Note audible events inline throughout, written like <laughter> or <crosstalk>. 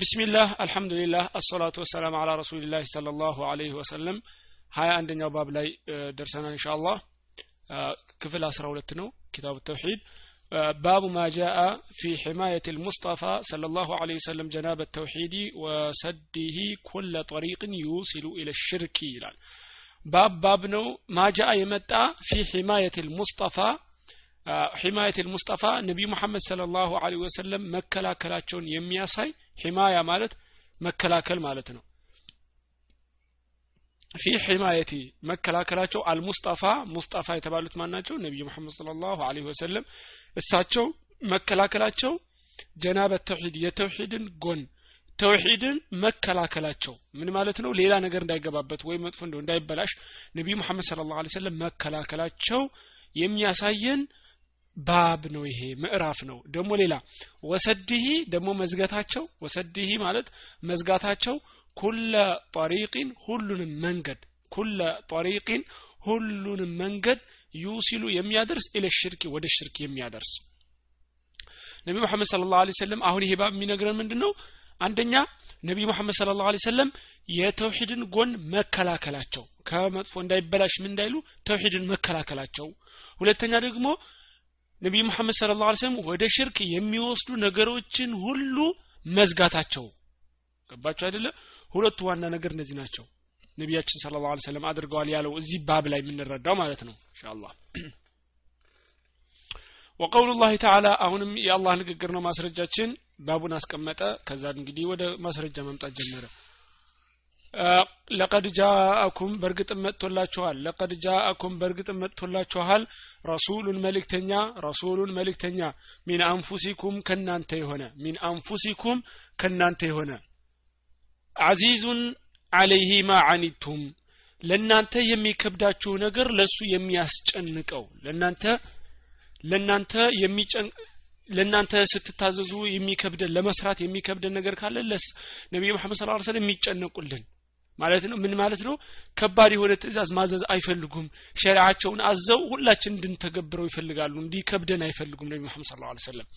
ቢስሚላህ አልሐምዱሊላህ አሰላቱ ወሰላም አላ ረሱሊላህ ሰለ ላሁ አለይህ ወሰለም ሀያ አንደኛው ባብ ላይ ደርሰናል እንሻ አላህ ክፍል አስራ ሁለት ነው ኪታቡ ተውሒድ باب ما جاء في حماية المصطفى صلى الله عليه وسلم جناب التوحيد وسده كل طريق يوصل إلى الشرك ይላል ባብ ባብ ነው ማጃ የመጣ ፊ ሒማየት ልሙስጠፋ ሒማየት ልሙስጠፋ ነቢዩ መሐመድ ስለ ላሁ ለ ወሰለም መከላከላቸውን የሚያሳይ ሒማያ ማለት መከላከል ማለት ነው። ፊ ሒማየቲ መከላከላቸው አልሙስጠፋ ሙስጠፋ የተባሉት ማን ናቸው? ነቢዩ መሐመድ ስለ ላሁ ወሰለም። እሳቸው መከላከላቸው ጀናበት ተውሒድ የተውሒድን ጎን ተውሒድን መከላከላቸው። ምን ማለት ነው? ሌላ ነገር እንዳይገባበት ወይም መጥፎ እንደው እንዳይበላሽ ነቢዩ መሐመድ ስለ ላሁ ሰለም መከላከላቸው የሚያሳየን ባብ ነው ይሄ ምዕራፍ ነው። ደግሞ ሌላ ወሰድሂ ደግሞ መዝጋታቸው ወሰድሂ ማለት መዝጋታቸው ኩለ ጠሪቂን ሁሉንም መንገድ ኩለ ጠሪቂን ሁሉንም መንገድ ዩሲሉ የሚያደርስ ኢለ ሽርክ ወደ ሽርክ የሚያደርስ። ነቢ መሐመድ ስለ ላሁ ሰለም አሁን ይሄ ባብ የሚነግረን ምንድን ነው አንደኛ ነቢዩ መሐመድ ስለ ላሁ ሰለም የተውሂድን ጎን መከላከላቸው ከመጥፎ እንዳይበላሽ ምን እንዳይሉ ተውሂድን መከላከላቸው። ሁለተኛ ደግሞ ነቢዩ መሐመድ ስለ ላሁ ሰለም ወደ ሽርክ የሚወስዱ ነገሮችን ሁሉ መዝጋታቸው። ገባቸው አይደለ? ሁለቱ ዋና ነገር እነዚህ ናቸው። ነቢያችን ስለ ላሁ ሰለም አድርገዋል ያለው እዚህ ባብ ላይ የምንረዳው ማለት ነው። እንሻአላህ ወቀውሉ ላህ ተዓላ አሁንም የአላህ ንግግር ነው ማስረጃችን። ባቡን አስቀመጠ። ከዛ እንግዲህ ወደ ማስረጃ መምጣት ጀመረ ለቀድ ጃአኩም በእርግጥም መጥቶላችኋል። ለቀድ ጃአኩም በእርግጥም መጥቶላችኋል። ረሱሉን መልእክተኛ ረሱሉን መልእክተኛ ሚን አንፉሲኩም ከናንተ የሆነ ሚን አንፉሲኩም ከናንተ የሆነ። አዚዙን አለይህ ማ አኒቱም ለእናንተ የሚከብዳችሁ ነገር ለሱ የሚያስጨንቀው ለእናንተ ለእናንተ የሚጨን ለእናንተ ስትታዘዙ የሚከብደን ለመስራት የሚከብደን ነገር ካለ ነቢዩ መሐመድ ስለ ሰለም የሚጨነቁልን ማለት ነው? ምን ማለት ነው? ከባድ የሆነ ትእዛዝ ማዘዝ አይፈልጉም። ሸሪዓቸውን አዘው ሁላችን እንድንተገብረው ይፈልጋሉ። እንዲከብደን አይፈልጉም ነቢ መሐመድ ስለ ላ ሰለም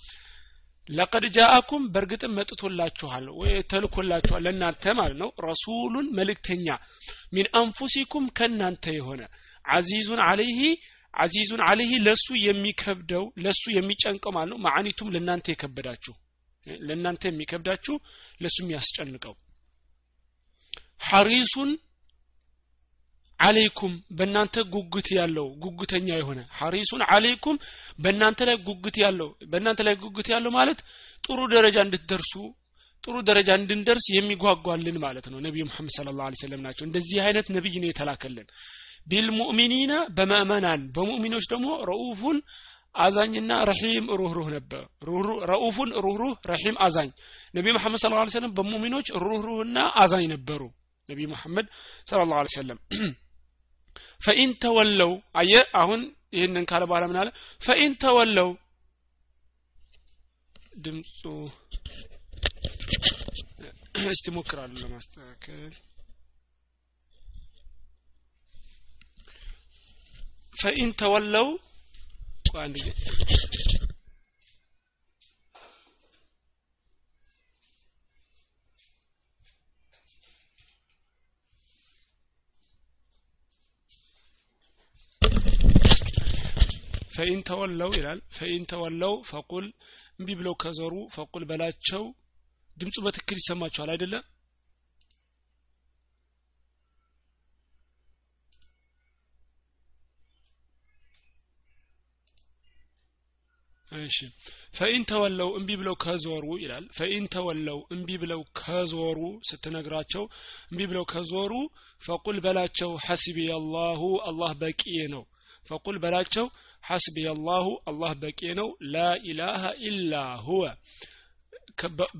ለቀድ ጃአኩም በእርግጥም መጥቶላችኋል ተልኮላችኋል ለእናንተ ማለት ነው። ረሱሉን መልእክተኛ ሚን አንፉሲኩም ከእናንተ የሆነ አዚዙን አለይህ አዚዙን አለይህ ለሱ የሚከብደው ለሱ የሚጨንቀው ማለት ነው። ማዕኒቱም ለእናንተ የከበዳችሁ ለእናንተ የሚከብዳችሁ ለሱ የሚያስጨንቀው ሐሪሱን አለይኩም በእናንተ ጉጉት ያለው ጉጉተኛ የሆነ ሐሪሱን አለይኩም በእናንተ ላይ ጉጉት ያለው በእናንተ ላይ ጉጉት ያለው ማለት ጥሩ ደረጃ እንድትደርሱ ጥሩ ደረጃ እንድንደርስ የሚጓጓልን ማለት ነው። ነቢዩ መሐመድ ስለ ላሁ ሰለም ናቸው። እንደዚህ አይነት ነቢይ ነው የተላከልን። ቢልሙእሚኒነ በምእመናን በሙእሚኖች ደግሞ ረኡፉን አዛኝና ረሒም ሩህሩህ ነበር። ረኡፉን ሩህሩህ ረሒም አዛኝ። ነቢ መሐመድ ስለ ላ ሰለም በሙእሚኖች ሩህሩህና አዛኝ ነበሩ ነቢ መሐመድ ስለ ላሁ ሰለም ፈኢን ተወለው አየ አሁን ይህንን ካለ በኋላ ምን አለ ፈኢን ተወለው ድምፁ እስቲ ሞክራሉ ለማስተካከል ፈኢን ተወለው አንድ ጊዜ ፈኢን ተወለው ይላል። ፈኢን ተወለው ፈቁል እምቢ ብለው ከዞሩ ፈቁል በላቸው። ድምፁ በትክክል ይሰማቸዋል አይደለም እሺ። ፈኢን ተወለው እምቢ ብለው ከዞሩ ይላል። ፈኢን ተወለው እምቢ ብለው ከዞሩ ስትነግራቸው እምቢ ብለው ከዞሩ ፈቁል በላቸው ሐስቢ አላሁ አላህ በቂ ነው። ፈቁል በላቸው ሐስቢ አላሁ አላህ በቂ ነው። ላኢላሃ ኢላ ሁወ።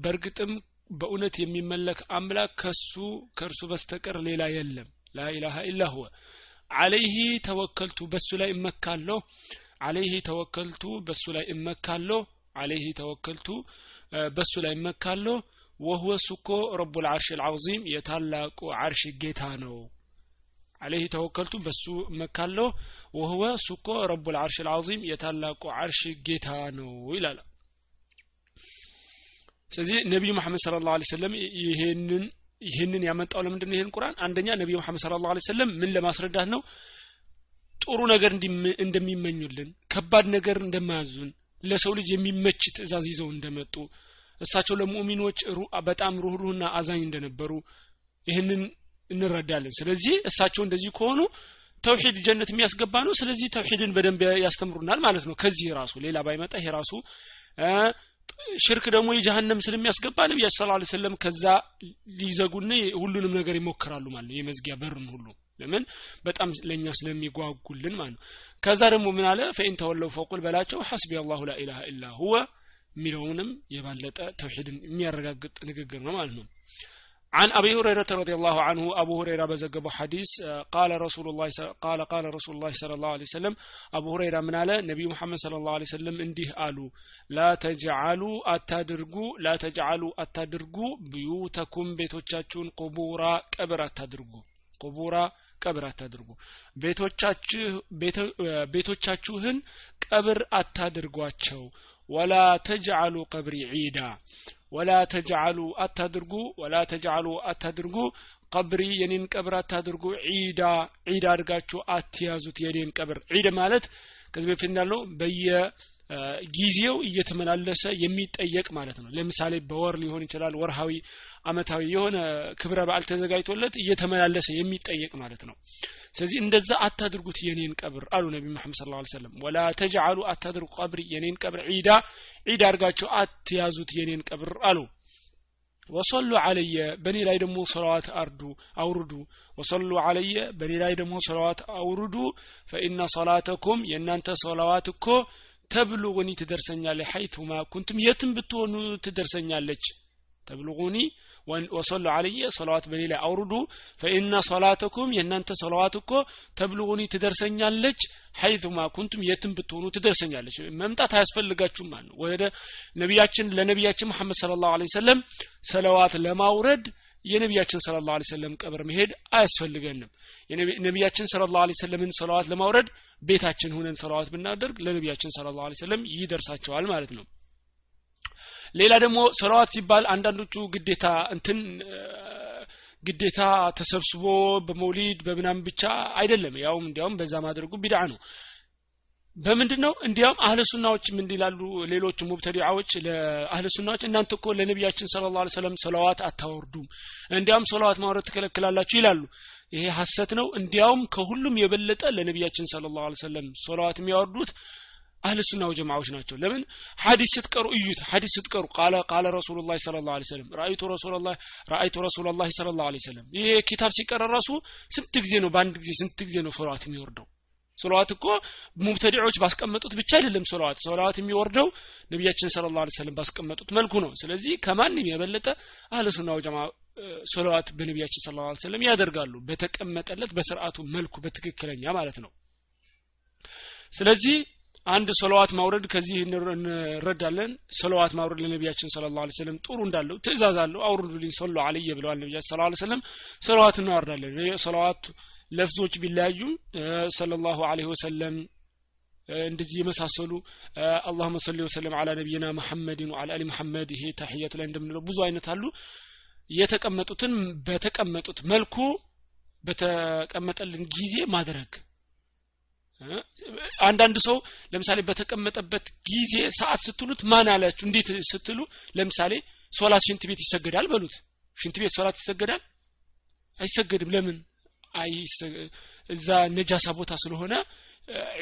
በእርግጥም በእውነት የሚመለክ አምላክ ከሱ ከእርሱ በስተቀር ሌላ የለም። ላኢላሃ ኢላ ሁወ። አለይህ ተወከልቱ በሱ ላይ እመካለሁ። አለይህ ተወከልቱ በሱ ላይ እመካለሁ። አለይህ ተወከልቱ በሱ ላይ እመካለሁ። ወህወ ሱኮ ረቡል አርሽ ልዓዚም የታላቁ አርሽ ጌታ ነው አለይህ ተወከልቱ በሱ እመካለሁ። ወህወ ሱኮ ረቡል አርሽ ልዓዚም የታላቁ አርሽ ጌታ ነው ይላል። ስለዚህ ነቢዩ መሐመድ ስለ ላሁ ሰለም ይሄንን ይህንን ያመጣው ለምንድን ነው ይህን ቁርአን አንደኛ ነቢዩ መሐመድ ስለ ላሁ ሰለም ምን ለማስረዳት ነው? ጥሩ ነገር እንደሚመኙልን ከባድ ነገር እንደማያዙን ለሰው ልጅ የሚመች ትእዛዝ ይዘው እንደመጡ እሳቸው ለሙእሚኖች በጣም ሩህሩህና አዛኝ እንደነበሩ ይህንን እንረዳለን። ስለዚህ እሳቸው እንደዚህ ከሆኑ ተውሂድ ጀነት የሚያስገባ ነው። ስለዚህ ተውሂድን በደንብ ያስተምሩናል ማለት ነው። ከዚህ ራሱ ሌላ ባይመጣ ይሄ ራሱ ሽርክ ደግሞ የጀሃነም ስለሚያስገባ ነቢያችን ስለ ላ ከዛ ሊዘጉና ሁሉንም ነገር ይሞክራሉ ማለት ነው። የመዝጊያ በርን ሁሉ ለምን? በጣም ለእኛ ስለሚጓጉልን ማለት ነው። ከዛ ደግሞ ምን አለ? ፈኢን ተወለው ፈቁል በላቸው ሐስቢ አላሁ ላኢላሃ ኢላ ሁወ የሚለውንም የባለጠ ተውሂድን የሚያረጋግጥ ንግግር ነው ማለት ነው عن أبي هريرة رضي الله عنه أبو هريرة بزقب حديث قال رسول الله قال قال رسول الله صلى الله عليه وسلم أبو هريرة من على نبي محمد صلى الله عليه وسلم انديه قالوا لا تجعلوا أتدرقوا لا تجعلوا أتدرقوا بيوتكم بيتوچاچون قبورا قبر أتدرقوا قبورا ቀብር አታድርጉ ቤቶቻችሁን ቀብር አታድርጓቸው ወላ ተጅአሉ ቀብሪ ዒዳ ወላ ተጅዓሉ አታድርጉ ወላ ተጅዓሉ አታድርጉ ቀብሪ የኔን ቀብር አታድርጉ ዒዳ ዒዳ አድርጋችሁ አትያዙት የኔን ቀብር። ዒድ ማለት ከዚህ በፊት እንዳለው በየ ጊዜው እየተመላለሰ የሚጠየቅ ማለት ነው። ለምሳሌ በወር ሊሆን ይችላል ወርሃዊ አመታዊ የሆነ ክብረ በዓል ተዘጋጅቶለት እየተመላለሰ የሚጠየቅ ማለት ነው። ስለዚህ እንደዛ አታድርጉት የኔን ቀብር አሉ ነቢ መሐመድ ስለ ላ ሰለም ወላ ተጅዓሉ አታድርጉ ቀብሪ የኔን ቀብር ዒዳ ዒድ አድርጋቸው አትያዙት የኔን ቀብር አሉ። ወሰሉ አለየ በእኔ ላይ ደግሞ ሰለዋት አርዱ አውርዱ። ወሰሉ አለየ በእኔ ላይ ደግሞ ሰለዋት አውርዱ። ፈኢነ ሰላተኩም የእናንተ ሰለዋት እኮ ተብሉغኒ ትደርሰኛለች ሐይቱማ ኩንቱም የትም ብትሆኑ ትደርሰኛለች። ተብሉغኒ ወሰሉ አለየ ሰለዋት በኔ ላይ አውርዱ። ፈኢነ ሰላተኩም የእናንተ ሰለዋት እኮ ተብሉغኒ ትደርሰኛለች ሐይቱማ ኩንቱም የትም ብትሆኑ ትደርሰኛለች። መምጣት አያስፈልጋችሁም ማለት ነው። ወደ ነቢያችን ለነቢያችን መሐመድ ስለ ላሁ ሰለም ሰለዋት ለማውረድ የነቢያችን ስለ ላሁ ሰለም ቀብር መሄድ አያስፈልገንም። ነቢያችን ስለ ላሁ ሰለምን ሰለዋት ለማውረድ ቤታችን ሁነን ሰለዋት ብናደርግ ለነቢያችን ስለ ላሁ ሰለም ይደርሳቸዋል ማለት ነው ሌላ ደግሞ ሰለዋት ሲባል አንዳንዶቹ ግዴታ እንትን ግዴታ ተሰብስቦ በመውሊድ በምናምን ብቻ አይደለም። ያውም እንዲያውም በዛ ማድረጉ ቢድዓ ነው። በምንድን ነው እንዲያውም አህለ ሱናዎች ምን ይላሉ ሌሎች ሙብተዲዓዎች ለአህለ ሱናዎች እናንተ እኮ ለነቢያችን ስለ ላ ሰለም ሰለዋት አታወርዱም እንዲያውም ሰለዋት ማውረድ ትከለክላላችሁ ይላሉ። ይሄ ሀሰት ነው። እንዲያውም ከሁሉም የበለጠ ለነቢያችን ስለ ላ ሰለም ሰለዋት የሚያወርዱት አህል ሱና ወጀማዎች ናቸው። ለምን? ሐዲስ ስትቀሩ እዩት። ሐዲስ ስትቀሩ ቃለ ቃለ ረሱሉላህ ሰለላሁ ዐለይሂ ወሰለም ራአይቱ ረሱላህ ራአይቱ ረሱላህ ሰለላሁ ዐለይሂ ወሰለም። ይሄ ኪታብ ሲቀረ ራሱ ስንት ጊዜ ነው? በአንድ ጊዜ ስንት ጊዜ ነው ሶላዋት የሚወርደው? ሶላዋት እኮ ሙብተዲዖች ባስቀመጡት ብቻ አይደለም ሶላዋት ሶላዋት የሚወርደው ነቢያችን ሰለላሁ ዐለይሂ ወሰለም ባስቀመጡት መልኩ ነው። ስለዚህ ከማንም የበለጠ አህለ ሱና ወጀማ ሶላዋት በነቢያችን ሰለላሁ ዐለይሂ ወሰለም ያደርጋሉ። በተቀመጠለት በስርዓቱ መልኩ በትክክለኛ ማለት ነው። ስለዚህ አንድ ሰለዋት ማውረድ ከዚህ እንረዳለን። ሰለዋት ማውረድ ለነቢያችን ስለ ላ ሰለም ጥሩ እንዳለው ትእዛዝ አለው። አውርዱልኝ ሰሉ አለየ ብለዋል ነቢያችን ስለ ሰለም ሰለዋት እናወርዳለን። ሰለዋት ለፍዞች ቢለያዩም ሰለ ላሁ አለህ ወሰለም እንደዚህ የመሳሰሉ አላሁመ ሰሊ ወሰለም አላ ነቢይና መሐመድን ወአላ አሊ መሐመድ ይሄ ታህያት ላይ እንደምንለው ብዙ አይነት አሉ። የተቀመጡትን በተቀመጡት መልኩ በተቀመጠልን ጊዜ ማድረግ አንዳንድ ሰው ለምሳሌ በተቀመጠበት ጊዜ ሰዓት ስትሉት ማን አላችሁ? እንዴት ስትሉ ለምሳሌ ሶላት ሽንት ቤት ይሰገዳል በሉት። ሽንት ቤት ሶላት ይሰገዳል? አይሰገድም። ለምን? እዛ ነጃሳ ቦታ ስለሆነ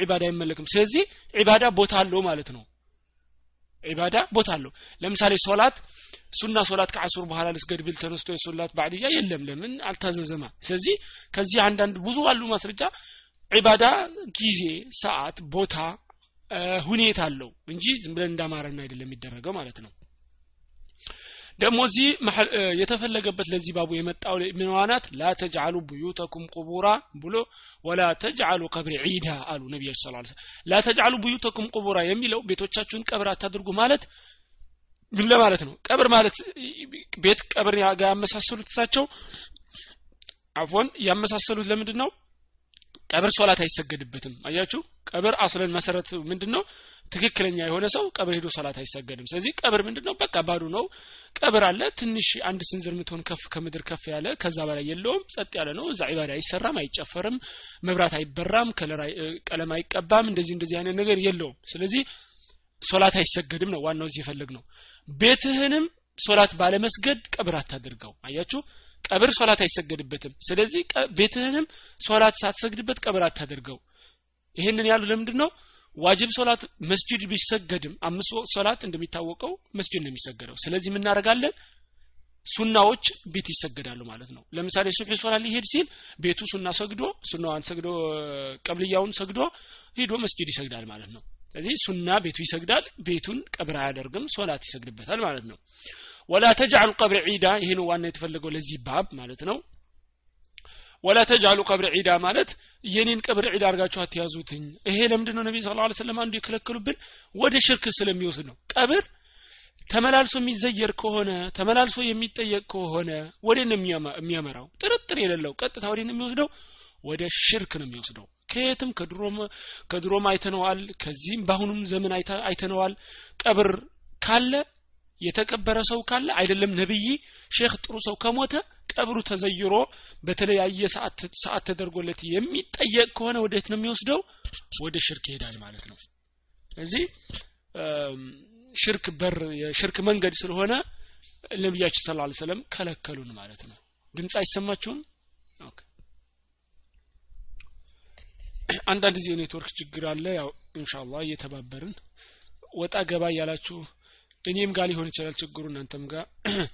ዒባዳ አይመለክም። ስለዚህ ዒባዳ ቦታ አለው ማለት ነው። ዒባዳ ቦታ አለው። ለምሳሌ ሶላት ሱና ሶላት ከአሱር በኋላ ልስገድ ብል ተነስቶ የሶላት ባዕድያ የለም። ለምን? አልታዘዘማ። ስለዚህ ከዚህ አንዳንድ ብዙ አሉ ማስረጃ ዒባዳ ጊዜ ሰዓት ቦታ ሁኔታ አለው እንጂ ዝም ብለን እንዳማረና አይደለም የሚደረገው ማለት ነው። ደግሞ እዚህ የተፈለገበት ለዚህ ባቡ የመጣው ምንዋናት ላ ተጅዓሉ ብዩተኩም ቁቡራ ብሎ ወላ ተጅዓሉ ቀብሪ ዒዳ አሉ ነቢያች ስ ላ ተጅዓሉ ብዩተኩም ቁቡራ የሚለው ቤቶቻችሁን ቀብር አታድርጉ ማለት ምን ለማለት ነው? ቀብር ማለት ቤት ቀብር ያመሳሰሉት እሳቸው አፎን ያመሳሰሉት ለምንድን ነው ቀብር ሶላት አይሰገድበትም። አያችሁ? ቀብር አስለን መሰረት ምንድነው? ትክክለኛ የሆነ ሰው ቀብር ሄዶ ሶላት አይሰገድም። ስለዚህ ቀብር ምንድነው? በቃ ባዶ ነው። ቀብር አለ ትንሽ አንድ ስንዝር ምትሆን ከፍ ከምድር ከፍ ያለ ከዛ በላይ የለውም ጸጥ ያለ ነው። እዛ ዒባዳ አይሰራም አይጨፈርም መብራት አይበራም ቀለም አይቀባም እንደዚህ እንደዚህ አይነት ነገር የለውም። ስለዚህ ሶላት አይሰገድም ነው ዋናው እዚህ የፈለግ ነው ቤትህንም ሶላት ባለመስገድ ቀብር አታድርገው። አያችሁ ቀብር ሶላት አይሰገድበትም። ስለዚህ ቤትህንም ሶላት ሳትሰግድበት ቀብር አታድርገው ይህንን ያሉ ለምንድን ነው ዋጅብ ሶላት መስጂድ ቢሰገድም አምስት ወቅት ሶላት እንደሚታወቀው መስጂድ ነው የሚሰገደው። ስለዚህ የምናደርጋለን ሱናዎች ቤት ይሰገዳሉ ማለት ነው። ለምሳሌ ሱብሒ ሶላት ሊሄድ ሲል ቤቱ ሱና ሰግዶ ሱናዋን ሰግዶ ቀብልያውን ሰግዶ ሄዶ መስጂድ ይሰግዳል ማለት ነው። ስለዚህ ሱና ቤቱ ይሰግዳል ቤቱን ቀብር አያደርግም ሶላት ይሰግድበታል ማለት ነው ወላ ተጅዓሉ ቀብር ዒዳ ይሄ ዋና የተፈለገው ለዚህ ባብ ማለት ነው። ወላ ተጃሉ ቀብር ዒዳ ማለት የኔን ቀብር ዒዳ አድርጋችሁ አትያዙትኝ። ይሄ ለምንድን ነው ነቢ ስለ ሰለም አንዱ የከለከሉብን? ወደ ሽርክ ስለሚወስድ ነው። ቀብር ተመላልሶ የሚዘየር ከሆነ ተመላልሶ የሚጠየቅ ከሆነ ወደ ነው የሚያመራው? ጥርጥር የሌለው ቀጥታ ወደ ነው የሚወስደው? ወደ ሽርክ ነው የሚወስደው። ከየትም ከድሮም አይተነዋል ከዚህም በአሁኑም ዘመን አይተነዋል። ቀብር ካለ የተቀበረ ሰው ካለ አይደለም ነብይ ሼክ ጥሩ ሰው ከሞተ ቀብሩ ተዘይሮ በተለያየ ሰዓት ተደርጎለት የሚጠየቅ ከሆነ ወዴት ነው የሚወስደው? ወደ ሽርክ ይሄዳል ማለት ነው። ስለዚህ ሽርክ በር የሽርክ መንገድ ስለሆነ ነቢያችን ስለ ላ ሰለም ከለከሉን ማለት ነው። ድምፅ አይሰማችሁም? አንዳንድ ጊዜ ኔትወርክ ችግር አለ ያው እንሻላ እየተባበርን ወጣ ገባ እያላችሁ እኔም ጋር ሊሆን ይችላል ችግሩ እናንተም ጋር <clears throat>